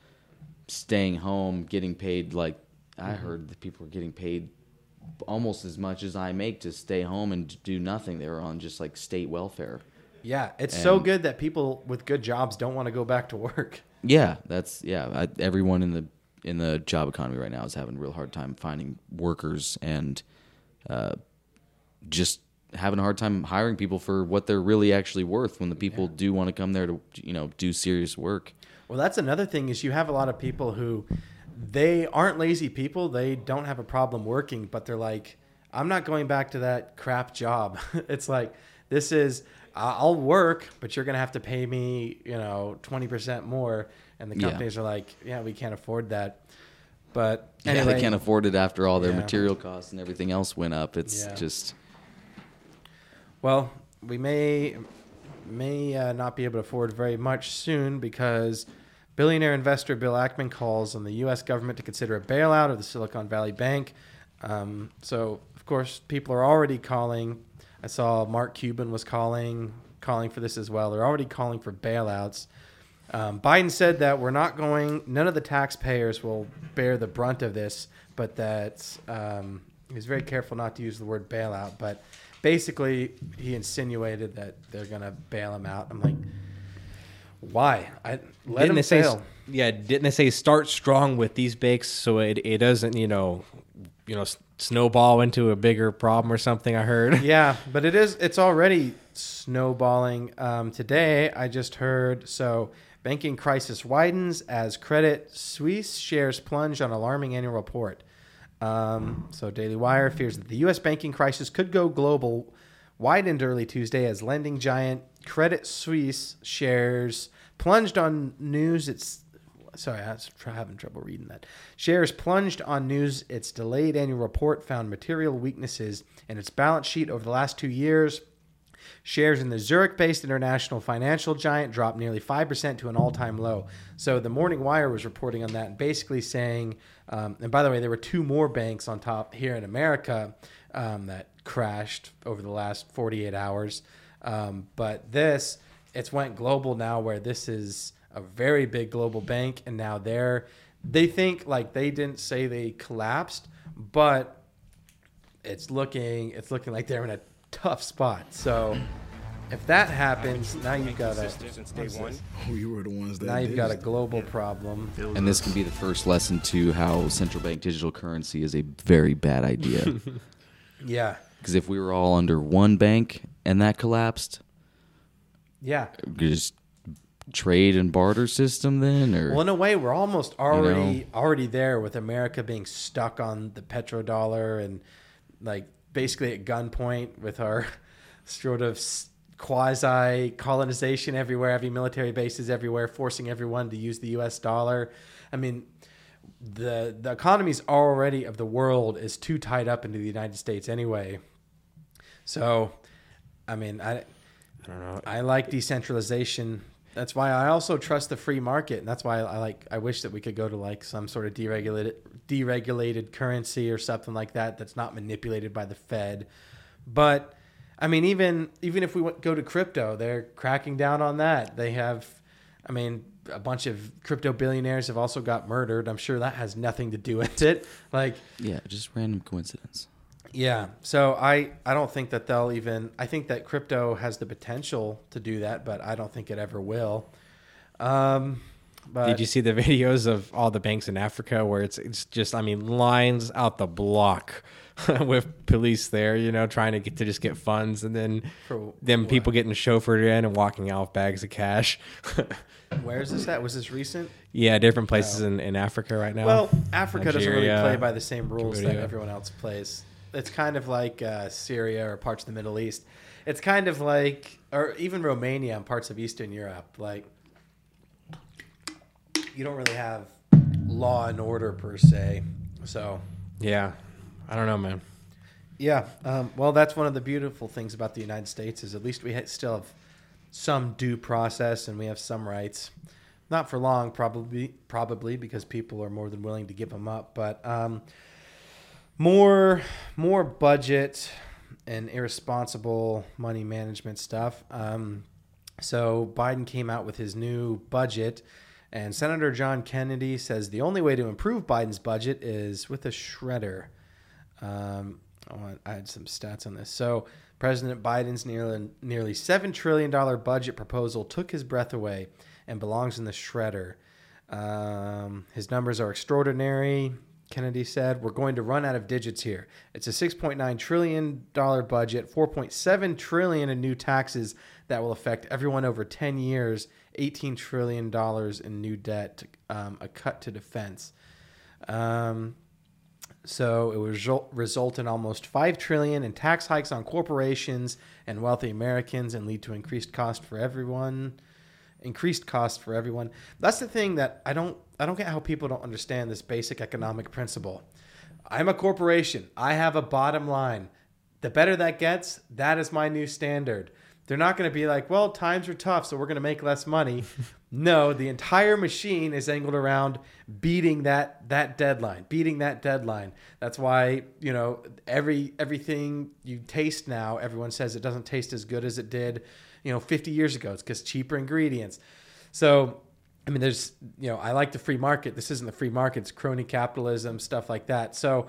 Speaker 5: staying home, getting paid like I
Speaker 3: Mm-hmm.
Speaker 5: heard that people were getting paid almost as much as I make to stay home and do nothing. They were on just like state welfare.
Speaker 3: Yeah, it's so good that people with good jobs don't want to go back to work.
Speaker 5: Yeah, that's yeah. I, everyone in the in the job economy right now is having a real hard time finding workers and uh, just having a hard time hiring people for what they're really actually worth. When the people do want to come there to you know do serious work.
Speaker 3: Well, that's another thing is you have a lot of people who they aren't lazy people. They don't have a problem working, but they're like, I'm not going back to that crap job. it's like this is I'll work, but you're gonna have to pay me, you know, twenty percent more. And the
Speaker 5: Yeah.
Speaker 3: companies are like, yeah, we can't afford that. But
Speaker 5: yeah, they can't afford it after all their
Speaker 3: Yeah.
Speaker 5: material costs and everything else went up. It's
Speaker 3: Yeah.
Speaker 5: just
Speaker 3: Well, we may may uh, not be able to afford very much soon because billionaire investor Bill Ackman calls on the U.S. government to consider a bailout of the Silicon Valley Bank. Um, so, of course, people are already calling. I saw Mark Cuban was calling calling for this as well. They're already calling for bailouts. Um, Biden said that we're not going. None of the taxpayers will bear the brunt of this, but that um, he was very careful not to use the word bailout. But basically, he insinuated that they're going to bail him out. I'm like, why? I let
Speaker 4: didn't
Speaker 3: him
Speaker 4: they say?
Speaker 3: fail.
Speaker 4: Yeah, didn't they say start strong with these bakes so it, it doesn't you know, you know, s- snowball into a bigger problem or something? I heard.
Speaker 3: yeah, but it is. It's already snowballing. Um, today, I just heard so banking crisis widens as Credit Suisse shares plunge on alarming annual report. Um, so Daily Wire fears that the U.S. banking crisis could go global. Widened early Tuesday as lending giant Credit Suisse shares plunged on news. It's sorry, I was try- having trouble reading that. Shares plunged on news. Its delayed annual report found material weaknesses in its balance sheet over the last two years. Shares in the Zurich based international financial giant dropped nearly 5% to an all time low. So the Morning Wire was reporting on that basically saying, um, and by the way, there were two more banks on top here in America um, that crashed over the last 48 hours. Um, but this, it's went global now where this is a very big global bank and now they're, they think like they didn't say they collapsed, but it's looking it's looking like they're in a tough spot. So if that happens, now you've got a what's this?
Speaker 10: Oh, we were the ones that
Speaker 3: now you've got a
Speaker 10: it.
Speaker 3: global problem.
Speaker 5: and this can be the first lesson to how central bank digital currency is a very bad idea.
Speaker 3: Yeah,
Speaker 5: Because if we were all under one bank and that collapsed,
Speaker 3: yeah.
Speaker 5: just trade and barter system then, or
Speaker 3: Well, in a way, we're almost already
Speaker 5: know?
Speaker 3: already there with America being stuck on the petrodollar and like basically at gunpoint with our sort of quasi colonization everywhere, having military bases everywhere, forcing everyone to use the U.S. dollar. I mean, the the economies already of the world is too tied up into the United States anyway. So, I mean, I
Speaker 4: I don't know.
Speaker 3: I like decentralization. That's why I also trust the free market, and that's why I like. I wish that we could go to like some sort of deregulated deregulated currency or something like that that's not manipulated by the Fed. But I mean, even even if we go to crypto, they're cracking down on that. They have, I mean, a bunch of crypto billionaires have also got murdered. I'm sure that has nothing to do with it. Like,
Speaker 5: yeah, just random coincidence.
Speaker 3: yeah. So I I don't think that they'll even. I think that crypto has the potential to do that, but I don't think it ever will. Um, but
Speaker 4: Did you see the videos of all the banks in Africa where it's it's just I mean lines out the block with police there, you know, trying to get to just get funds and then
Speaker 3: For
Speaker 4: them people getting chauffeured in and walking out with bags of cash.
Speaker 3: where is this at? Was this recent?
Speaker 4: yeah, different places in, in Africa right now.
Speaker 3: Well, Africa doesn't really play by the same rules that everyone else plays. It's kind of like uh, Syria or parts of the Middle East. It's kind of like, or even Romania and parts of Eastern Europe. Like, you don't really have law and order per se. So
Speaker 4: Yeah, I don't know, man.
Speaker 3: yeah, um, well, that's one of the beautiful things about the United States is at least we still have some due process and we have some rights. Not for long, probably, probably because people are more than willing to give them up. But um, more, more budget and irresponsible money management stuff. Um, so Biden came out with his new budget, and Senator John Kennedy says the only way to improve Biden's budget is with a shredder. Um, I want I had some stats on this. So President Biden's nearly nearly seven trillion dollar budget proposal took his breath away and belongs in the shredder. Um, his numbers are extraordinary. Kennedy said, "We're going to run out of digits here. It's a 6.9 trillion dollar budget, 4.7 trillion in new taxes that will affect everyone over 10 years, 18 trillion dollars in new debt, um, a cut to defense." Um, so it would result, result in almost five trillion in tax hikes on corporations and wealthy Americans, and lead to increased cost for everyone. Increased cost for everyone. That's the thing that I don't. I don't get how people don't understand this basic economic principle. I'm a corporation. I have a bottom line. The better that gets, that is my new standard. They're not going to be like, well, times are tough, so we're going to make less money. no, the entire machine is angled around beating that that deadline, beating that deadline. That's why you know every everything you taste now, everyone says it doesn't taste as good as it did, you know, 50 years ago. It's because cheaper ingredients. So I mean, there's, you know, I like the free market. This isn't the free market. It's crony capitalism, stuff like that. So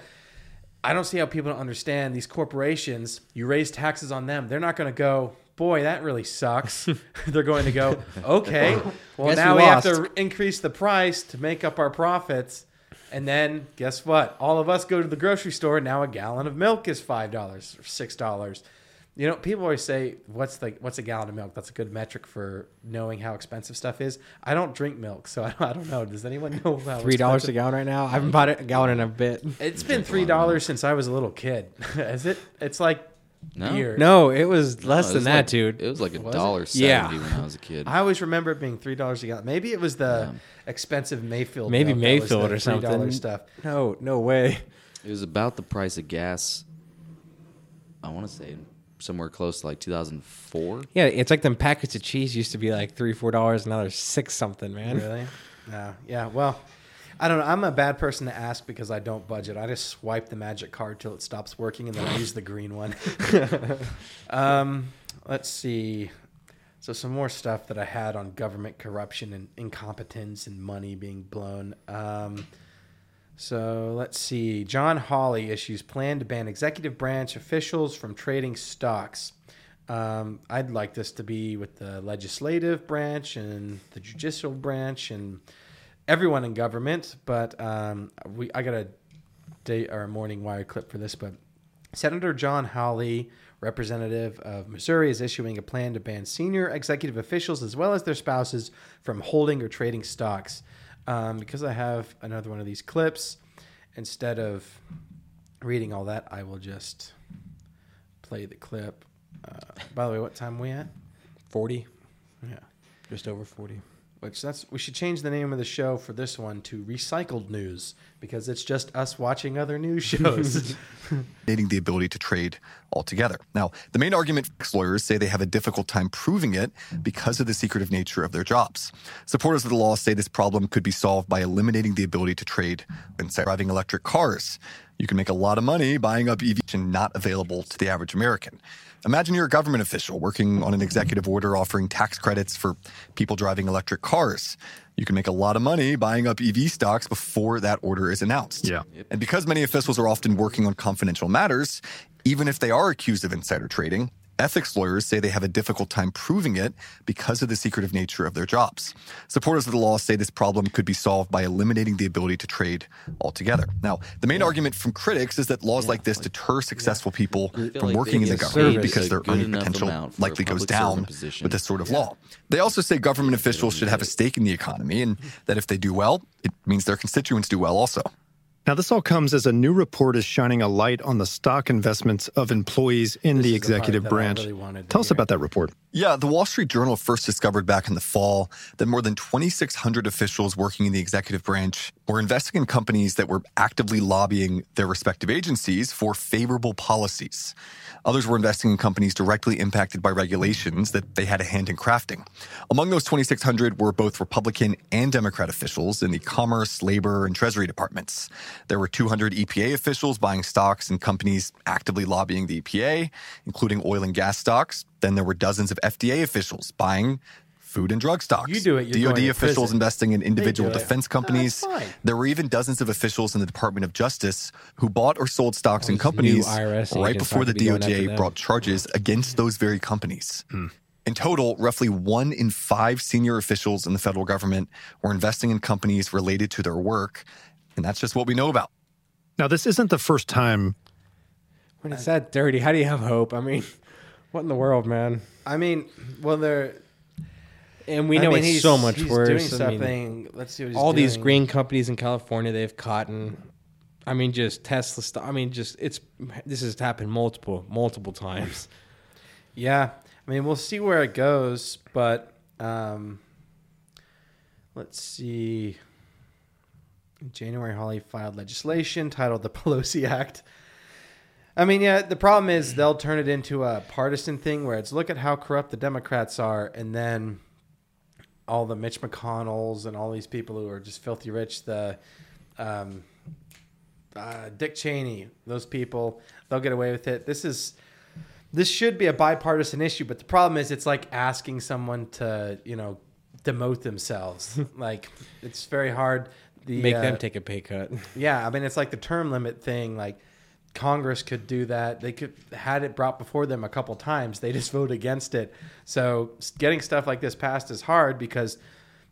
Speaker 3: I don't see how people don't understand these corporations. You raise taxes on them. They're not going to go, boy, that really sucks. They're going to go, okay, well, now
Speaker 4: we
Speaker 3: we have to increase the price to make up our profits. And then guess what? All of us go to the grocery store. and Now a gallon of milk is $5 or $6. You know, people always say, "What's the what's a gallon of milk?" That's a good metric for knowing how expensive stuff is. I don't drink milk, so I don't, I don't know. Does anyone know how
Speaker 4: Three dollars a gallon right now. I haven't bought a gallon in a bit.
Speaker 3: It's been three dollars since I was a little kid. Is it? It's like
Speaker 5: No.
Speaker 3: beer.
Speaker 4: No, it was less
Speaker 5: No, it
Speaker 4: than
Speaker 5: was
Speaker 4: that,
Speaker 5: like-
Speaker 4: dude.
Speaker 5: It was like a
Speaker 3: Was it?
Speaker 5: dollar
Speaker 4: Yeah.
Speaker 5: seventy when I was a kid.
Speaker 3: I always remember it being three dollars a gallon. Maybe it was the expensive Mayfield.
Speaker 4: Maybe
Speaker 3: milk that was
Speaker 4: Mayfield
Speaker 3: the
Speaker 4: or something.
Speaker 3: $3 stuff.
Speaker 4: No, no way.
Speaker 5: It was about the price of gas. I want to say somewhere close to like 2004.
Speaker 4: Yeah, it's like them packets of cheese used to be like three, four dollars, and now they're six something, man.
Speaker 3: Really? No. Yeah. Well, I don't know. I'm a bad person to ask because I don't budget. I just swipe the magic card till it stops working, and then I use the green one. um, let's see. So some more stuff that I had on government corruption and incompetence and money being blown. Um, so let's see. John Hawley issues plan to ban executive branch officials from trading stocks. Um, I'd like this to be with the legislative branch and the judicial branch and everyone in government. But um, we, I got a day or a morning wire clip for this. But Senator John Hawley, representative of Missouri, is issuing a plan to ban senior executive officials as well as their spouses from holding or trading stocks. Um, because I have another one of these clips, instead of reading all that, I will just play the clip. Uh, by the way, what time are we at?
Speaker 4: Forty,
Speaker 3: Yeah.
Speaker 4: just over forty.
Speaker 3: Which that's we should change the name of the show for this one to Recycled News because it's just us watching other news shows.
Speaker 10: needing the ability to trade altogether. Now, the main argument lawyers say they have a difficult time proving it because of the secretive nature of their jobs. Supporters of the law say this problem could be solved by eliminating the ability to trade and driving electric cars. You can make a lot of money buying up EVs and not available to the average American. Imagine you're a government official working on an executive order offering tax credits for people driving electric cars. You can make a lot of money buying up EV stocks before that order is announced.
Speaker 11: Yeah.
Speaker 10: And because many officials are often working on confidential matters, even if they are accused of insider trading, ethics lawyers say they have a difficult time proving it because of the secretive nature of their jobs. Supporters of the law say this problem could be solved by eliminating the ability to trade altogether. Now, the main argument from critics is that laws like this deter successful people from
Speaker 5: like
Speaker 10: working in the government because their earning potential
Speaker 5: amount for a
Speaker 10: likely goes down
Speaker 5: position.
Speaker 10: with this sort of law. They also say government officials should have a stake in the economy and that if they do well, it means their constituents do well also.
Speaker 11: Now, this all comes as a new report is shining a light on the stock investments of employees in
Speaker 3: This
Speaker 11: the
Speaker 3: is the
Speaker 11: executive branch.
Speaker 3: really
Speaker 11: Tell us
Speaker 3: hear.
Speaker 11: about that report.
Speaker 10: Yeah, the Wall Street Journal first discovered back in the fall that more than 2,600 officials working in the executive branch were investing in companies that were actively lobbying their respective agencies for favorable policies. Others were investing in companies directly impacted by regulations that they had a hand in crafting. Among those 2,600 were both Republican and Democrat officials in the Commerce, Labor, and Treasury departments. There were 200 EPA officials buying stocks in companies actively lobbying the EPA, including oil and gas stocks. Then there were dozens of FDA officials buying food and drug stocks.
Speaker 3: You do it, you're
Speaker 10: DoD
Speaker 3: going
Speaker 10: officials
Speaker 3: prison.
Speaker 10: investing in individual
Speaker 3: do it.
Speaker 10: defense
Speaker 3: No,
Speaker 10: companies.
Speaker 3: that's fine.
Speaker 10: there were even dozens of officials in the Department of Justice who bought or sold stocks in companies right before the
Speaker 4: be
Speaker 10: DOJ brought charges against those very companies. Hmm. In total, roughly one in five senior officials in the federal government were investing in companies related to their work. And that's just what we know about.
Speaker 11: Now, this isn't the first time.
Speaker 4: When it's that dirty, how do you have hope? I mean, what in the world, man?
Speaker 3: I mean, well, they're
Speaker 4: And we
Speaker 3: I
Speaker 4: know
Speaker 3: mean,
Speaker 4: it's so much
Speaker 3: he's
Speaker 4: worse.
Speaker 3: Doing
Speaker 4: I mean.
Speaker 3: Let's see what he's
Speaker 4: all these green companies in California, they have cotton. I mean, just Tesla stuff. I mean, just it's this has happened multiple, multiple times.
Speaker 3: Yeah, I mean, we'll see where it goes, but um, let's see. In January, Hawley filed legislation titled the Pelosi Act. I mean, yeah, the problem is they'll turn it into a partisan thing where it's look at how corrupt the Democrats are, and then all the Mitch McConnells and all these people who are just filthy rich, the um, uh, Dick Cheney, those people, they'll get away with it. This is this should be a bipartisan issue, but the problem is it's like asking someone to, you know, demote themselves. like it's very hard. The,
Speaker 4: Make
Speaker 3: uh,
Speaker 4: them take a pay cut.
Speaker 3: yeah, I mean it's like the term limit thing. Like Congress could do that. They could had it brought before them a couple times. They just vote against it. So getting stuff like this passed is hard because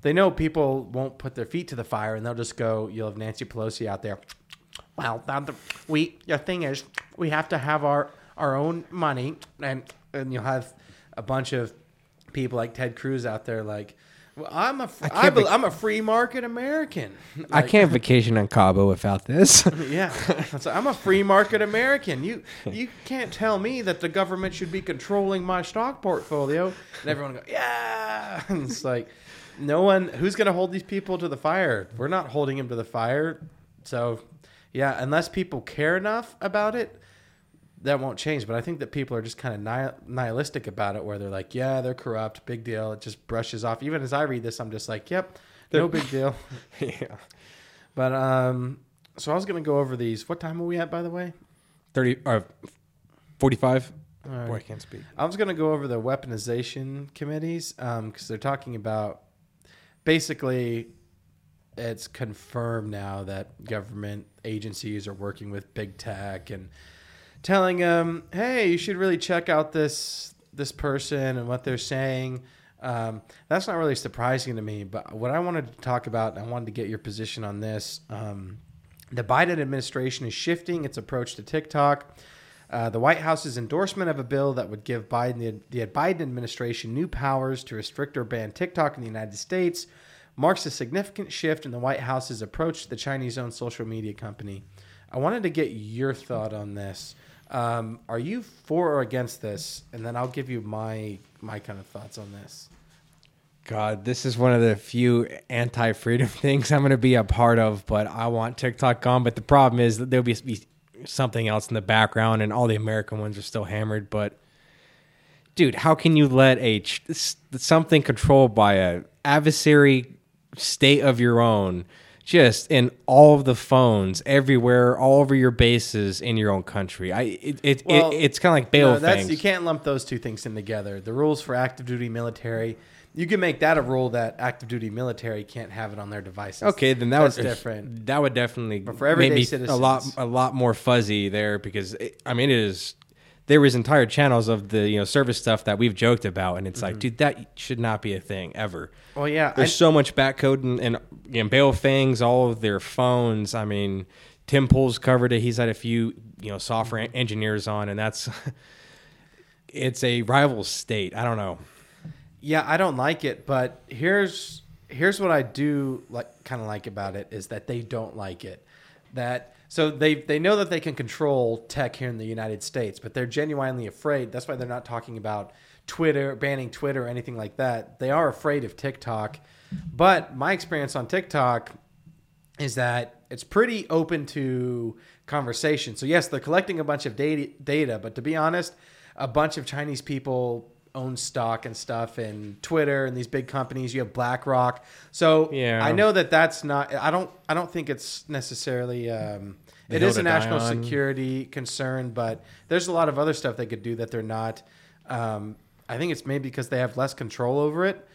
Speaker 3: they know people won't put their feet to the fire and they'll just go. You'll have Nancy Pelosi out there. Well, the, we the thing is we have to have our our own money and and you'll have a bunch of people like Ted Cruz out there like. Well, I'm a I
Speaker 4: can't
Speaker 3: be, I'm a free market American.
Speaker 4: I
Speaker 3: Like-
Speaker 4: can't vacation on Cabo without this.
Speaker 3: yeah, like, I'm a free market American. You you can't tell me that the government should be controlling my stock portfolio. And everyone go, yeah. And it's like, no one who's going to hold these people to the fire. We're not holding them to the fire. So, yeah, unless people care enough about it, that won't change. But I think that people are just kind of nihil- nihilistic about it, where they're like, yeah, they're corrupt, big deal. It just brushes off. Even as I read this, I'm just like, yep, no big deal.
Speaker 4: yeah.
Speaker 3: But um, so I was gonna go over these. What time are we at, by the way?
Speaker 4: 30 or 45.
Speaker 3: right.
Speaker 4: Boy, I can't speak.
Speaker 3: I was gonna go over the weaponization committees because they're talking about basically it's confirmed now that government agencies are working with big tech and telling them, "Hey, you should really check out this this person and what they're saying." Um, that's not really surprising to me. But what I wanted to talk about, and I wanted to get your position on this. Um, the Biden administration is shifting its approach to TikTok. Uh, the White House's endorsement of a bill that would give Biden the, the Biden administration new powers to restrict or ban TikTok in the United States marks a significant shift in the White House's approach to the Chinese-owned social media company. I wanted to get your thought on this. Um, are you for or against this? And then I'll give you my my kind of thoughts on this.
Speaker 4: God, this is one of the few anti-freedom things I'm going to be a part of, but I want TikTok gone. But the problem is that there'll be, be something else in the background, and all the American ones are still hammered. But dude, how can you let a something controlled by a adversary state of your own just in all of the phones everywhere, all over your bases in your own country? I it, it,
Speaker 3: Well,
Speaker 4: it it's kind of like bail
Speaker 3: no. You can't lump those two things in together. The rules for active duty military, you can make that a rule that active duty military can't have it on their devices.
Speaker 4: Okay, then that
Speaker 3: that's
Speaker 4: was
Speaker 3: different.
Speaker 4: That would definitely
Speaker 3: But for everyday citizens,
Speaker 4: a lot a lot more fuzzy there because it, I mean it is there was entire channels of the you know service stuff that we've joked about and it's like
Speaker 3: Mhm.
Speaker 4: dude that should not be a thing ever.
Speaker 3: Well, yeah,
Speaker 4: there's
Speaker 3: I-
Speaker 4: so much backcode and, and you know, Bale Fangs, all of their phones. I mean, Tim Pool's covered it. He's had a few you know software
Speaker 3: Mm-hmm.
Speaker 4: engineers on, and that's it's a rival state. I don't know.
Speaker 3: Yeah, I don't like it, but here's here's what I do like kind of like about it is that they don't like it. That so they they know that they can control tech here in the United States, but they're genuinely afraid. That's why they're not talking about Twitter, banning Twitter or anything like that. They are afraid of TikTok. But my experience on TikTok is that it's pretty open to conversation. So yes, they're collecting a bunch of data, data, but to be honest, a bunch of Chinese people own stock and stuff in Twitter and these big companies. You have BlackRock. So
Speaker 4: Yeah.
Speaker 3: I know that that's not. I don't. I don't think it's necessarily. Um, it is a national security concern, but there's a lot of other stuff they could do that they're not. Um, I think it's maybe because they have less control over it.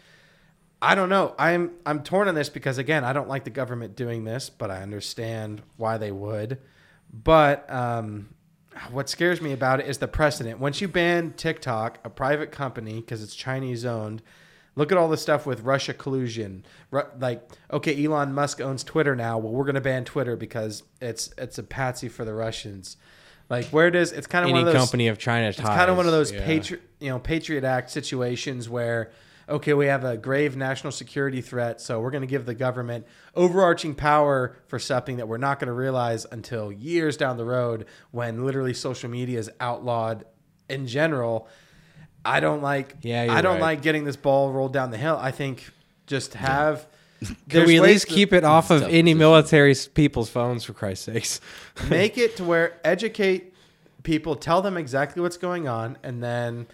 Speaker 3: I don't know. I'm I'm torn on this because again, I don't like the government doing this, but I understand why they would. But um, what scares me about it is the precedent. Once you ban TikTok, a private company, because it's Chinese owned, look at all the stuff with Russia collusion. Ru- like, okay, Elon Musk owns Twitter now. Well, we're going to ban Twitter because it's it's a patsy for the Russians. Like, where does it's kind of
Speaker 4: Any
Speaker 3: one of those
Speaker 4: company of China
Speaker 3: It's kind of one of those
Speaker 4: yeah.
Speaker 3: patriot, you know, Patriot Act situations where okay, we have a grave national security threat, so we're going to give the government overarching power for something that we're not going to realize until years down the road when literally social media is outlawed in general. I don't like
Speaker 4: Yeah,
Speaker 3: I don't
Speaker 4: right.
Speaker 3: like getting this ball rolled down the hill. I think just have
Speaker 4: Can we at
Speaker 3: ways
Speaker 4: least
Speaker 3: to-
Speaker 4: keep it off of any
Speaker 5: position.
Speaker 4: military people's phones, for Christ's sakes?
Speaker 3: make it to where educate people, tell them exactly what's going on, and then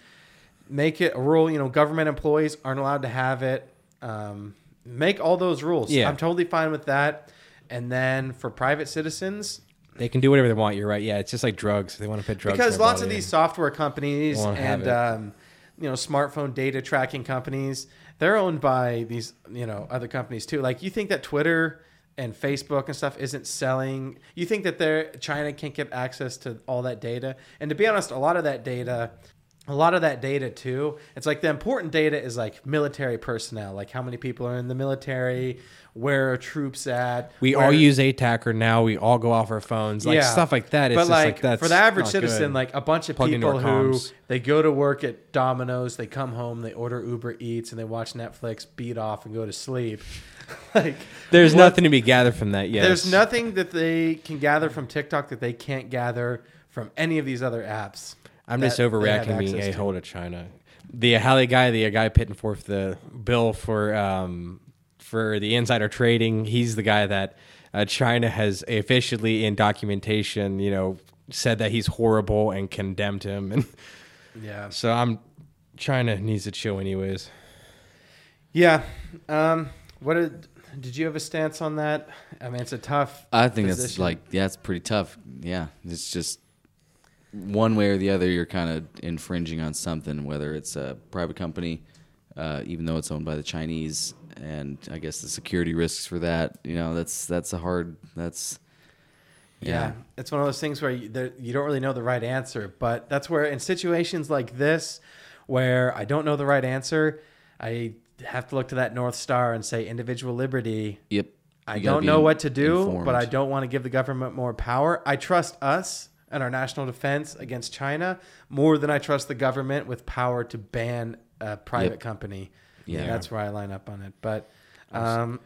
Speaker 3: make it a rule. You know, government employees aren't allowed to have it. Um, make all those rules.
Speaker 4: Yeah.
Speaker 3: I'm totally fine with that. And then for private citizens,
Speaker 4: They can do whatever they want. You're right. Yeah, it's just like drugs. They want to put drugs.
Speaker 3: because lots of these software companies and um, you know smartphone data tracking companies they're owned by these you know other companies too like you think that twitter and facebook and stuff isn't selling you think that they're china can't get access to all that data and to be honest a lot of that data a lot of that data too it's like the important data is like military personnel like how many people are in the military where are troops at
Speaker 4: We
Speaker 3: where-
Speaker 4: all use ATAK now. We all go off our phones, like stuff like that. It's
Speaker 3: but
Speaker 4: just
Speaker 3: like,
Speaker 4: like, that's
Speaker 3: for the average citizen,
Speaker 4: good.
Speaker 3: like a bunch of
Speaker 4: Plug
Speaker 3: people who
Speaker 4: comms.
Speaker 3: they go to work at Domino's, they come home, they order Uber Eats, and they watch Netflix, beat off, and go to sleep. like
Speaker 4: There's
Speaker 3: what-
Speaker 4: nothing to be gathered from that. Yes.
Speaker 3: There's nothing that they can gather from TikTok that they can't gather from any of these other apps.
Speaker 4: I'm just
Speaker 3: they have
Speaker 4: overreacting being
Speaker 3: access
Speaker 4: a hole to China. The Hawley guy, the guy pitting forth the bill for um, for the insider trading, he's the guy that uh, China has officially in documentation, you know, said that he's horrible and condemned him. And
Speaker 3: Yeah.
Speaker 4: so I'm China needs to chill anyways.
Speaker 3: Yeah. Um, what did did you have a stance on that? I mean, it's a tough.
Speaker 5: I think that's like yeah, it's pretty tough. Yeah, it's just one way or the other. You're kind of infringing on something, whether it's a private company, uh, even though it's owned by the Chinese, and I guess the security risks for that. You know, that's that's a hard. That's
Speaker 3: Yeah.
Speaker 5: yeah.
Speaker 3: it's one of those things where you, there, you don't really know the right answer. But that's where, in situations like this, where I don't know the right answer, I have to look to that North Star and say individual liberty.
Speaker 5: Yep.
Speaker 3: I don't know what to do,
Speaker 5: informed.
Speaker 3: but I don't want to give the government more power. I trust us and our national defense against China more than I trust the government with power to ban a private
Speaker 5: Yep.
Speaker 3: company.
Speaker 5: Yeah.
Speaker 3: that's where I line up on it. But um,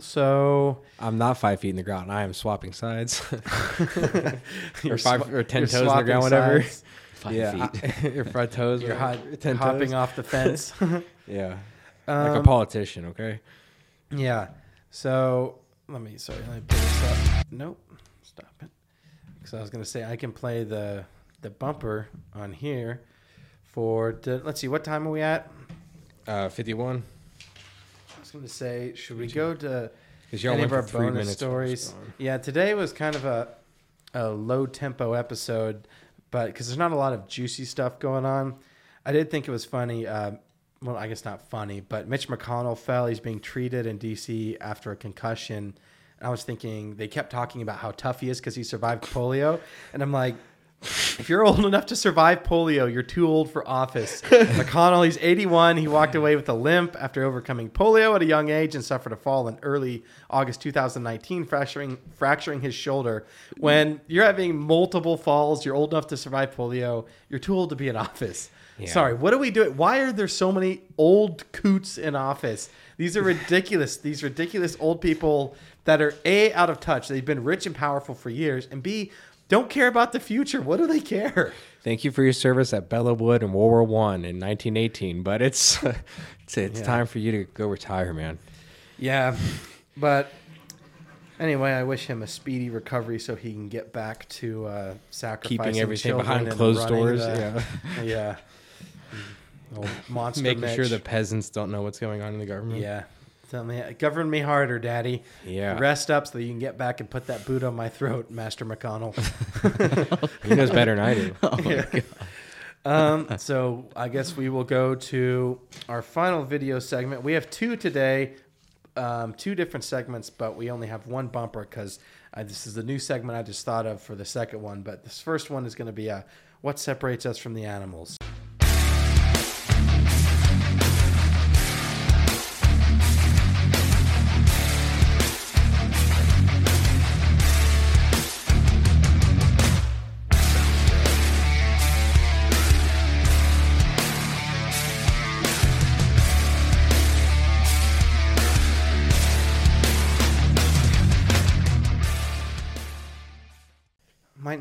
Speaker 3: so
Speaker 4: I'm not five feet in the ground. I am swapping sides.
Speaker 3: You're
Speaker 4: or five
Speaker 3: swa-
Speaker 4: or ten toes in the ground, whatever.
Speaker 3: sides.
Speaker 5: Five
Speaker 4: yeah,
Speaker 5: feet.
Speaker 4: your front toes.
Speaker 3: You're hot,
Speaker 4: ten
Speaker 3: hopping
Speaker 4: toes.
Speaker 3: off the fence.
Speaker 4: Yeah, like a
Speaker 3: Um,
Speaker 4: politician. Okay.
Speaker 3: Yeah. So let me sorry, let me pull this up. Nope. Stop it. Because I was gonna say I can play the the bumper on here for the, let's see what time are we at?
Speaker 4: Uh, Fifty-one.
Speaker 3: I was gonna say should we go to any of our bonus
Speaker 4: minutes while I was
Speaker 3: stories? Yeah, today was kind of a a low tempo episode, but because there's not a lot of juicy stuff going on, I did think it was funny. Uh, well, I guess not funny, but Mitch McConnell fell. He's being treated in D.C. after a concussion. And I was thinking they kept talking about how tough he is because he survived polio, and I'm like, if you're old enough to survive polio, you're too old for office. McConnell, he's 81. He walked away with a limp after overcoming polio at a young age and suffered a fall in early August 2019, fracturing fracturing his shoulder. When you're having multiple falls, you're old enough to survive polio. You're too old to be in office.
Speaker 4: Yeah.
Speaker 3: Sorry, what are we doing? Why are there so many old coots in office? These are ridiculous. These ridiculous old people that are a out of touch. They've been rich and powerful for years, and b don't care about the future. What do they care?
Speaker 4: Thank you for your service at Belleau Wood in World War One in 1918. But it's it's, it's
Speaker 3: Yeah.
Speaker 4: time for you to go retire, man.
Speaker 3: Yeah, but anyway, I wish him a speedy recovery so he can get back to uh, sacrificing
Speaker 4: everything
Speaker 3: children
Speaker 4: behind closed doors,
Speaker 3: the- yeah. Old monster
Speaker 4: Making sure the peasants don't know what's going on in the government.
Speaker 3: Yeah. Tell me, govern me harder, Daddy.
Speaker 4: Yeah.
Speaker 3: Rest up so you can get back and put that boot on my throat, Master McConnell.
Speaker 4: He knows better than I do.
Speaker 3: Yeah. Um, so I guess we will go to our final video segment. We have two today, um, two different segments, but we only have one bumper because this is the new segment I just thought of for the second one. But this first one is going to be uh, what separates us from the animals.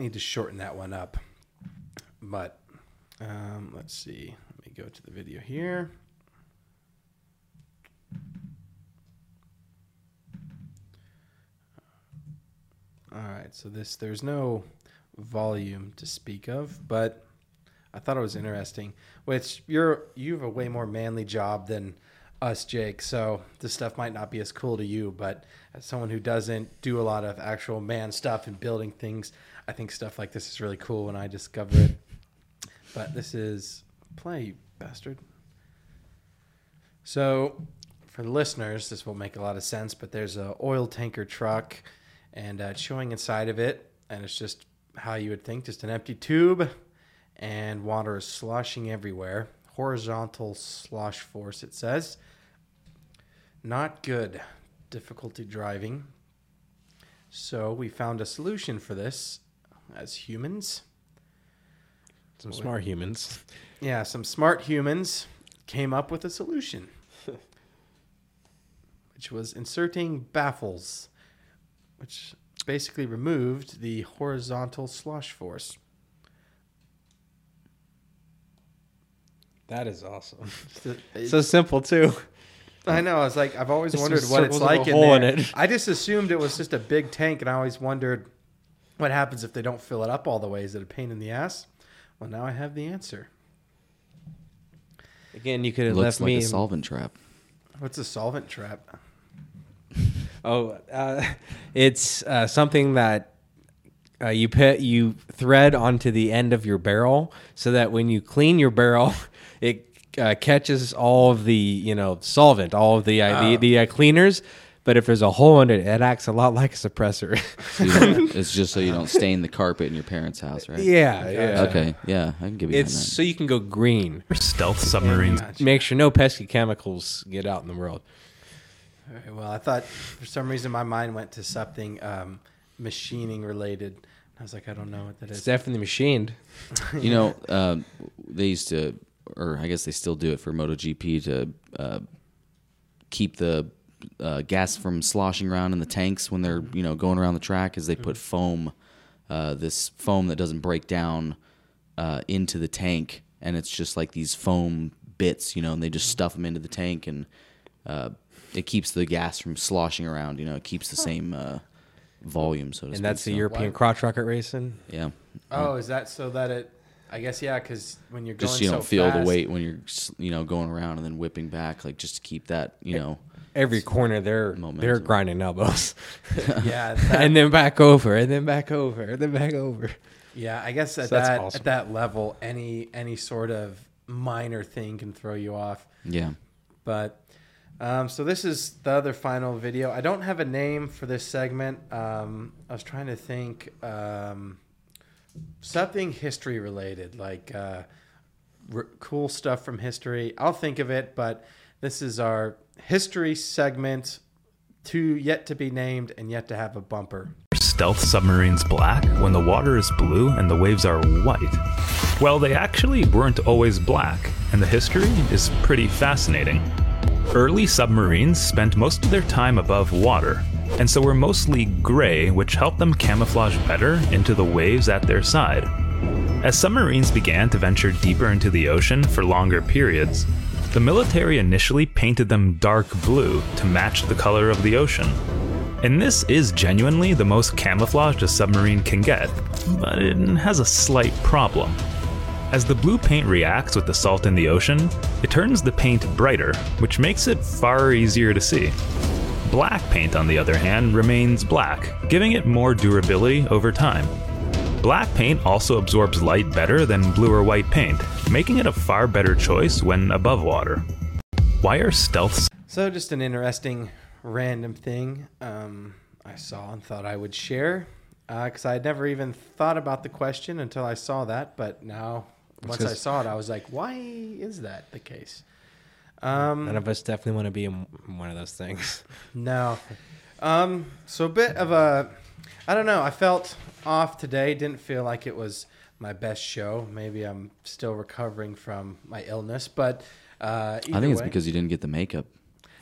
Speaker 3: Need to shorten that one up, but um, let's see. Let me go to the video here. All right, so this there's no volume to speak of, but I thought it was interesting. Which you're you have a way more manly job than us, Jake. So this stuff might not be as cool to you, but as someone who doesn't do a lot of actual man stuff and building things, I think stuff like this is really cool when I discover it. But this is play, you bastard. So, for the listeners, this will make a lot of sense. But there's a oil tanker truck, and uh, showing inside of it, and it's just how you would think, just an empty tube, and water is sloshing everywhere. Horizontal slosh force, it says. Not good. Difficulty driving. So we found a solution for this as humans.
Speaker 4: Some smart humans.
Speaker 3: Yeah, some smart humans came up with a solution, which was inserting baffles, which basically removed the horizontal slosh force.
Speaker 4: That is awesome. So simple too.
Speaker 3: I know. I was like, I've always
Speaker 4: Just
Speaker 3: wondered what it's like in
Speaker 4: in
Speaker 3: there.
Speaker 4: it.
Speaker 3: I just assumed it was just a big tank, and I always wondered what happens if they don't fill it up all the way. Is it a pain in the ass? Well, now I have the answer.
Speaker 4: Again, you could have
Speaker 5: Looks
Speaker 4: left
Speaker 5: like
Speaker 4: me.
Speaker 5: a solvent trap.
Speaker 3: What's a solvent trap?
Speaker 4: Oh, uh, it's uh, something that uh, you put you thread onto the end of your barrel, so that when you clean your barrel, it uh, catches all of the you know solvent, all of the uh, the,
Speaker 5: Oh.
Speaker 4: the uh, cleaners. But if there's a hole in it, it acts a lot like a suppressor.
Speaker 5: So it's just so you don't stain the carpet in your parents' house, right?
Speaker 4: Yeah, yeah.
Speaker 5: Okay, yeah, I can give you
Speaker 4: it's so you can go green.
Speaker 12: Stealth submarines.
Speaker 4: Make sure no pesky chemicals get out in the world.
Speaker 3: All right, well, I thought for some reason my mind went to something um, machining related. I was like, I don't know what that
Speaker 4: It's
Speaker 3: is.
Speaker 4: definitely machined.
Speaker 5: You know, um, they used to, or I guess they still do it for MotoGP to uh, keep the uh, gas from sloshing around in the tanks when they're you know going around the track. Is they put foam, uh, this foam that doesn't break down uh, into the tank, and it's just like these foam bits, you know, and they just stuff them into the tank, and uh, it keeps the gas from sloshing around. You know, it keeps the same uh, volume, so to speak.
Speaker 4: And that's the
Speaker 5: so-
Speaker 4: European crotch rocket racing.
Speaker 5: Yeah.
Speaker 3: Oh, is that so that it? I guess yeah, because when you're going
Speaker 5: just so you don't
Speaker 3: so
Speaker 5: feel
Speaker 3: fast,
Speaker 5: the weight when you're you know going around and then whipping back like just to keep that you know
Speaker 4: Every corner they're they're grinding elbows.
Speaker 3: Yeah, that-
Speaker 4: and then back over, and then back over, and then back over.
Speaker 3: Yeah, I guess at
Speaker 4: So
Speaker 3: that
Speaker 4: awesome.
Speaker 3: at that level, any any sort of minor thing can throw you off.
Speaker 5: Yeah.
Speaker 3: But um, so this is the other final video. I don't have a name for this segment. Um, I was trying to think um, something history related, like uh, r- cool stuff from history. I'll think of it, but this is our history segment, to yet to be named and yet to have a bumper.
Speaker 12: Stealth submarines black when the water is blue and the waves are white? Well, they actually weren't always black, and the history is pretty fascinating. Early submarines spent most of their time above water, and so were mostly gray, which helped them camouflage better into the waves at their side. As submarines began to venture deeper into the ocean for longer periods, the military initially painted them dark blue to match the color of the ocean. And this is genuinely the most camouflaged a submarine can get, but it has a slight problem. As the blue paint reacts with the salt in the ocean, it turns the paint brighter, which makes it far easier to see. Black paint, on the other hand, remains black, giving it more durability over time. Black paint also absorbs light better than blue or white paint, making it a far better choice when above water. Why are stealth
Speaker 3: So, just an interesting random thing um, I saw and thought I would share because I had never even thought about the question until I saw that. But now, once I saw it, I was like, why is that the case? Um,
Speaker 4: None of us definitely want to be in one of those things.
Speaker 3: No. Um, so a bit of a, I don't know. I felt off today. Didn't feel like it was my best show. Maybe I'm still recovering from my illness, but uh,
Speaker 5: I think it's
Speaker 3: way-
Speaker 5: because you didn't get the makeup.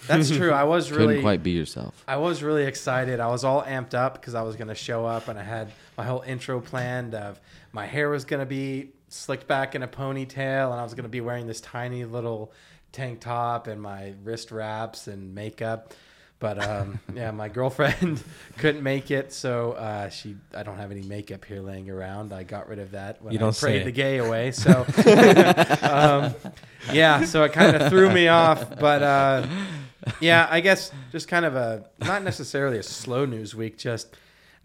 Speaker 3: That's true. I was really Couldn't
Speaker 5: quite be yourself.
Speaker 3: I was really excited. I was all amped up because I was going to show up, and I had my whole intro planned. Of my hair was going to be slicked back in a ponytail, and I was going to be wearing this tiny little tank top and my wrist wraps and makeup. But um, yeah, my girlfriend couldn't make it, so uh, she I don't have any makeup here laying around. I got rid of that when
Speaker 4: You
Speaker 3: I
Speaker 4: don't
Speaker 3: prayed
Speaker 4: say.
Speaker 3: the gay away. So um, yeah, so it kind of threw me off. But uh, yeah, I guess just kind of a not necessarily a slow news week, just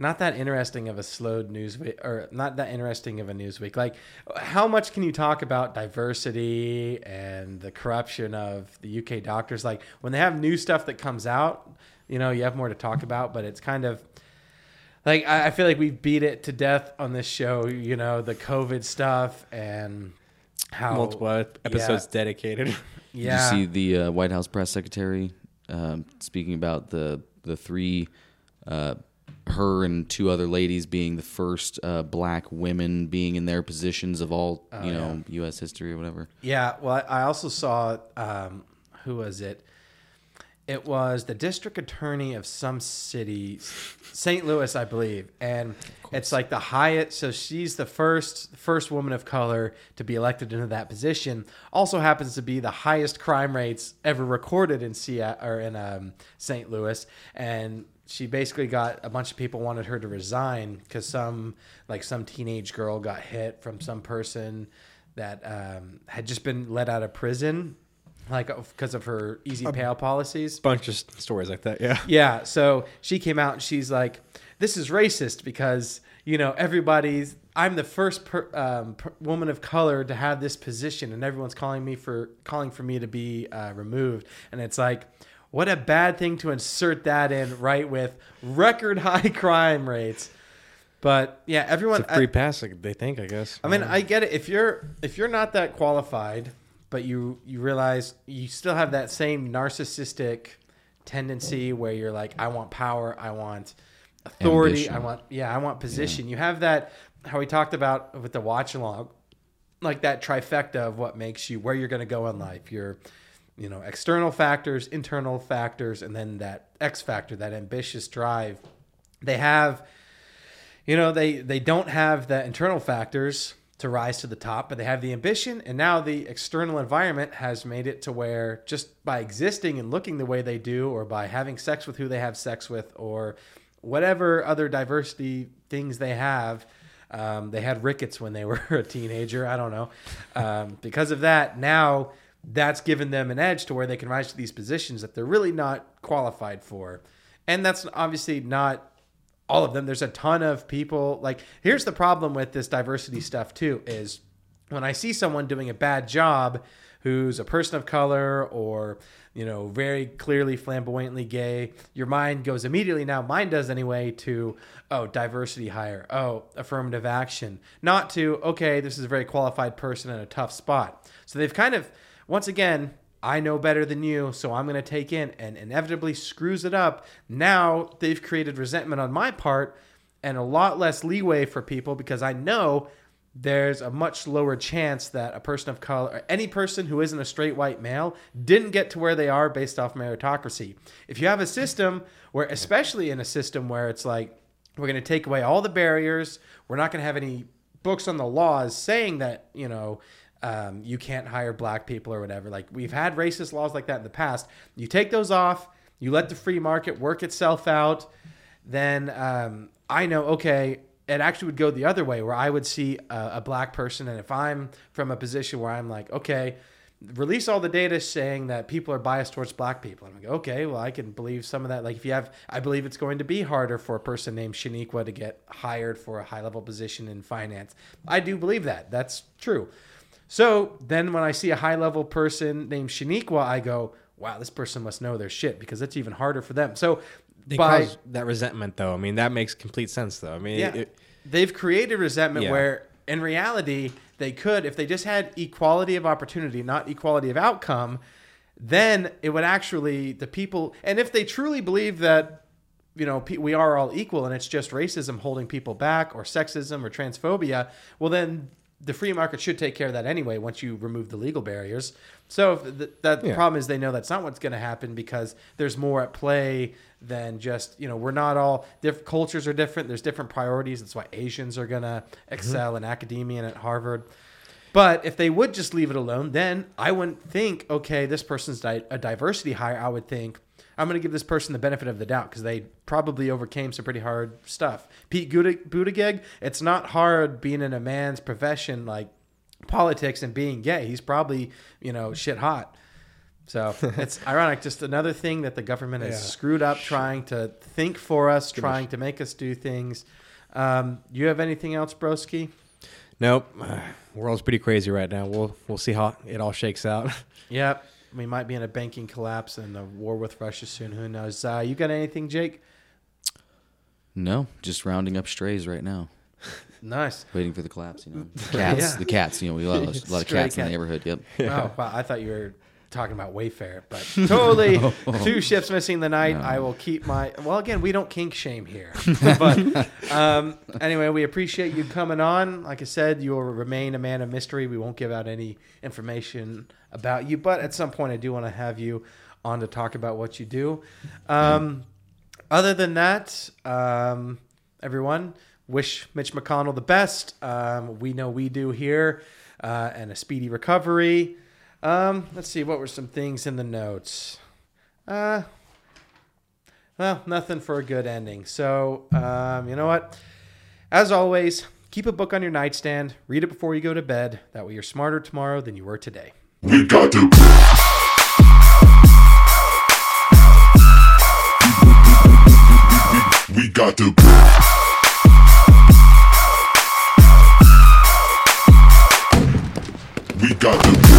Speaker 3: not that interesting of a slowed news week, or not that interesting of a news week. Like, how much can you talk about diversity and the corruption of the UK doctors? Like, when they have new stuff that comes out, you know, you have more to talk about, but it's kind of like I, I feel like we beat it to death on this show. You know, the COVID stuff and how
Speaker 4: Multiple episodes
Speaker 3: yeah.
Speaker 4: dedicated.
Speaker 3: Yeah.
Speaker 5: Did you see the uh, White House press secretary um, speaking about the the three, uh, her and two other ladies being the first uh, black women being in their positions of all
Speaker 3: Oh,
Speaker 5: you know U.S. history or whatever.
Speaker 3: Yeah, well, I I also saw um, who was it? It was the district attorney of some city, St. Louis, I believe, and it's like the highest. So she's the first first woman of color to be elected into that position. Also happens to be the highest crime rates ever recorded in Seattle or in um, St. Louis, and she basically got a bunch of people wanted her to resign because some like some teenage girl got hit from some person that um, had just been let out of prison, like because of her easy pay policies.
Speaker 4: Bunch of stories like that. Yeah.
Speaker 3: Yeah. So she came out and she's like, "This is racist because you know everybody's. I'm the first per, um, per, woman of color to have this position, and everyone's calling me for calling for me to be uh, removed. And it's like." What a bad thing to insert that in right with record high crime rates. But yeah, everyone
Speaker 4: It's a free
Speaker 3: I-
Speaker 4: pass, they think, I guess.
Speaker 3: I mean, I get it. If you're if you're not that qualified, but you you realize you still have that same narcissistic tendency where you're like, I want power, I want authority, I want yeah, I want position. You have that how we talked about with the watch along, like that trifecta of what makes you where you're going to go in life. Your you know external factors, internal factors, and then that X factor, that ambitious drive. They have you know they they don't have the internal factors to rise to the top but they have the ambition and now the external environment has made it to where just by existing and looking the way they do or by having sex with who they have sex with or whatever other diversity things they have um, they had rickets when they were a teenager i don't know um, because of that now that's given them an edge to where they can rise to these positions that they're really not qualified for and that's obviously not all of them. There's a ton of people. Like, here's the problem with this diversity stuff too: is when I see someone doing a bad job, who's a person of color or you know very clearly flamboyantly gay, your mind goes immediately. Now, mine does anyway. To oh, diversity hire. Oh, affirmative action. Not to okay, this is a very qualified person in a tough spot. So they've kind of once again I know better than you, so I'm going to take in and inevitably screws it up. Now they've created resentment on my part and a lot less leeway for people because I know there's a much lower chance that a person of color, or any person who isn't a straight white male, didn't get to where they are based off meritocracy. If you have a system where, especially in a system where it's like, we're going to take away all the barriers, we're not going to have any books on the laws saying that, you know, um, you can't hire black people or whatever. Like we've had racist laws like that in the past. You take those off, you let the free market work itself out, then um, I know, okay, it actually would go the other way where I would see a, a black person. And if I'm from a position where I'm like, okay, release all the data saying that people are biased towards black people. I'm like, okay, well, I can believe some of that. Like, if you have, I believe it's going to be harder for a person named Shaniqua to get hired for a high level position in finance. I do believe that. That's true. So then when I see a high level person named Shaniqua, I go, wow, this person must know their shit because it's even harder for them. So
Speaker 4: They
Speaker 3: by
Speaker 4: cause that resentment, though. I mean, that makes complete sense, though. I mean,
Speaker 3: yeah,
Speaker 4: it-
Speaker 3: they've created resentment
Speaker 4: Yeah.
Speaker 3: where in reality they could, if they just had equality of opportunity, not equality of outcome, then it would actually the people, and if they truly believe that you know we are all equal and it's just racism holding people back or sexism or transphobia, well then the free market should take care of that anyway once you remove the legal barriers. So if the, that
Speaker 4: Yeah.
Speaker 3: problem is they know that's not what's going to happen because there's more at play than just you know we're not all different cultures are different. There's different priorities. That's why Asians are going to mm-hmm. excel in academia and at Harvard. But if they would just leave it alone, then I wouldn't think, okay, this person's di- a diversity hire. I would think I'm going to give this person the benefit of the doubt because they probably overcame some pretty hard stuff. Pete Buttig- Buttigieg, it's not hard being in a man's profession like politics and being gay. He's probably, you know, shit hot. So it's ironic. Just another thing that the government has
Speaker 4: Yeah.
Speaker 3: screwed up trying to think for us, trying to make us do things. Um, you have anything else, Broski?
Speaker 4: nope. World's pretty crazy right now. We'll we'll see how it all shakes out.
Speaker 3: Yep. We might be in a banking collapse and a war with Russia soon. Who knows? Uh, you got anything, Jake?
Speaker 5: No, just rounding up strays right now.
Speaker 3: Nice.
Speaker 5: Waiting for the collapse, you know. Cats,
Speaker 3: Yeah.
Speaker 5: the cats, you know, we got a lot of, a lot of cats in the neighborhood. Yep.
Speaker 3: Oh, wow. I thought you were talking about Wayfair, but totally two ships missing the night. I will keep my. Well, again, we don't kink shame here. but um, anyway, we appreciate you coming on. Like I said, you will remain a man of mystery. We won't give out any information about you, but at some point, I do want to have you on to talk about what you do. Um, other than that, um, everyone, wish Mitch McConnell the best. Um, we know we do here, uh, and a speedy recovery. Um, let's see, what were some things in the notes? Uh, well, nothing for a good ending. So, um, you know what? As always, keep a book on your nightstand, read it before you go to bed. That way you're smarter tomorrow than you were today.
Speaker 13: We got to. We got to. We got to.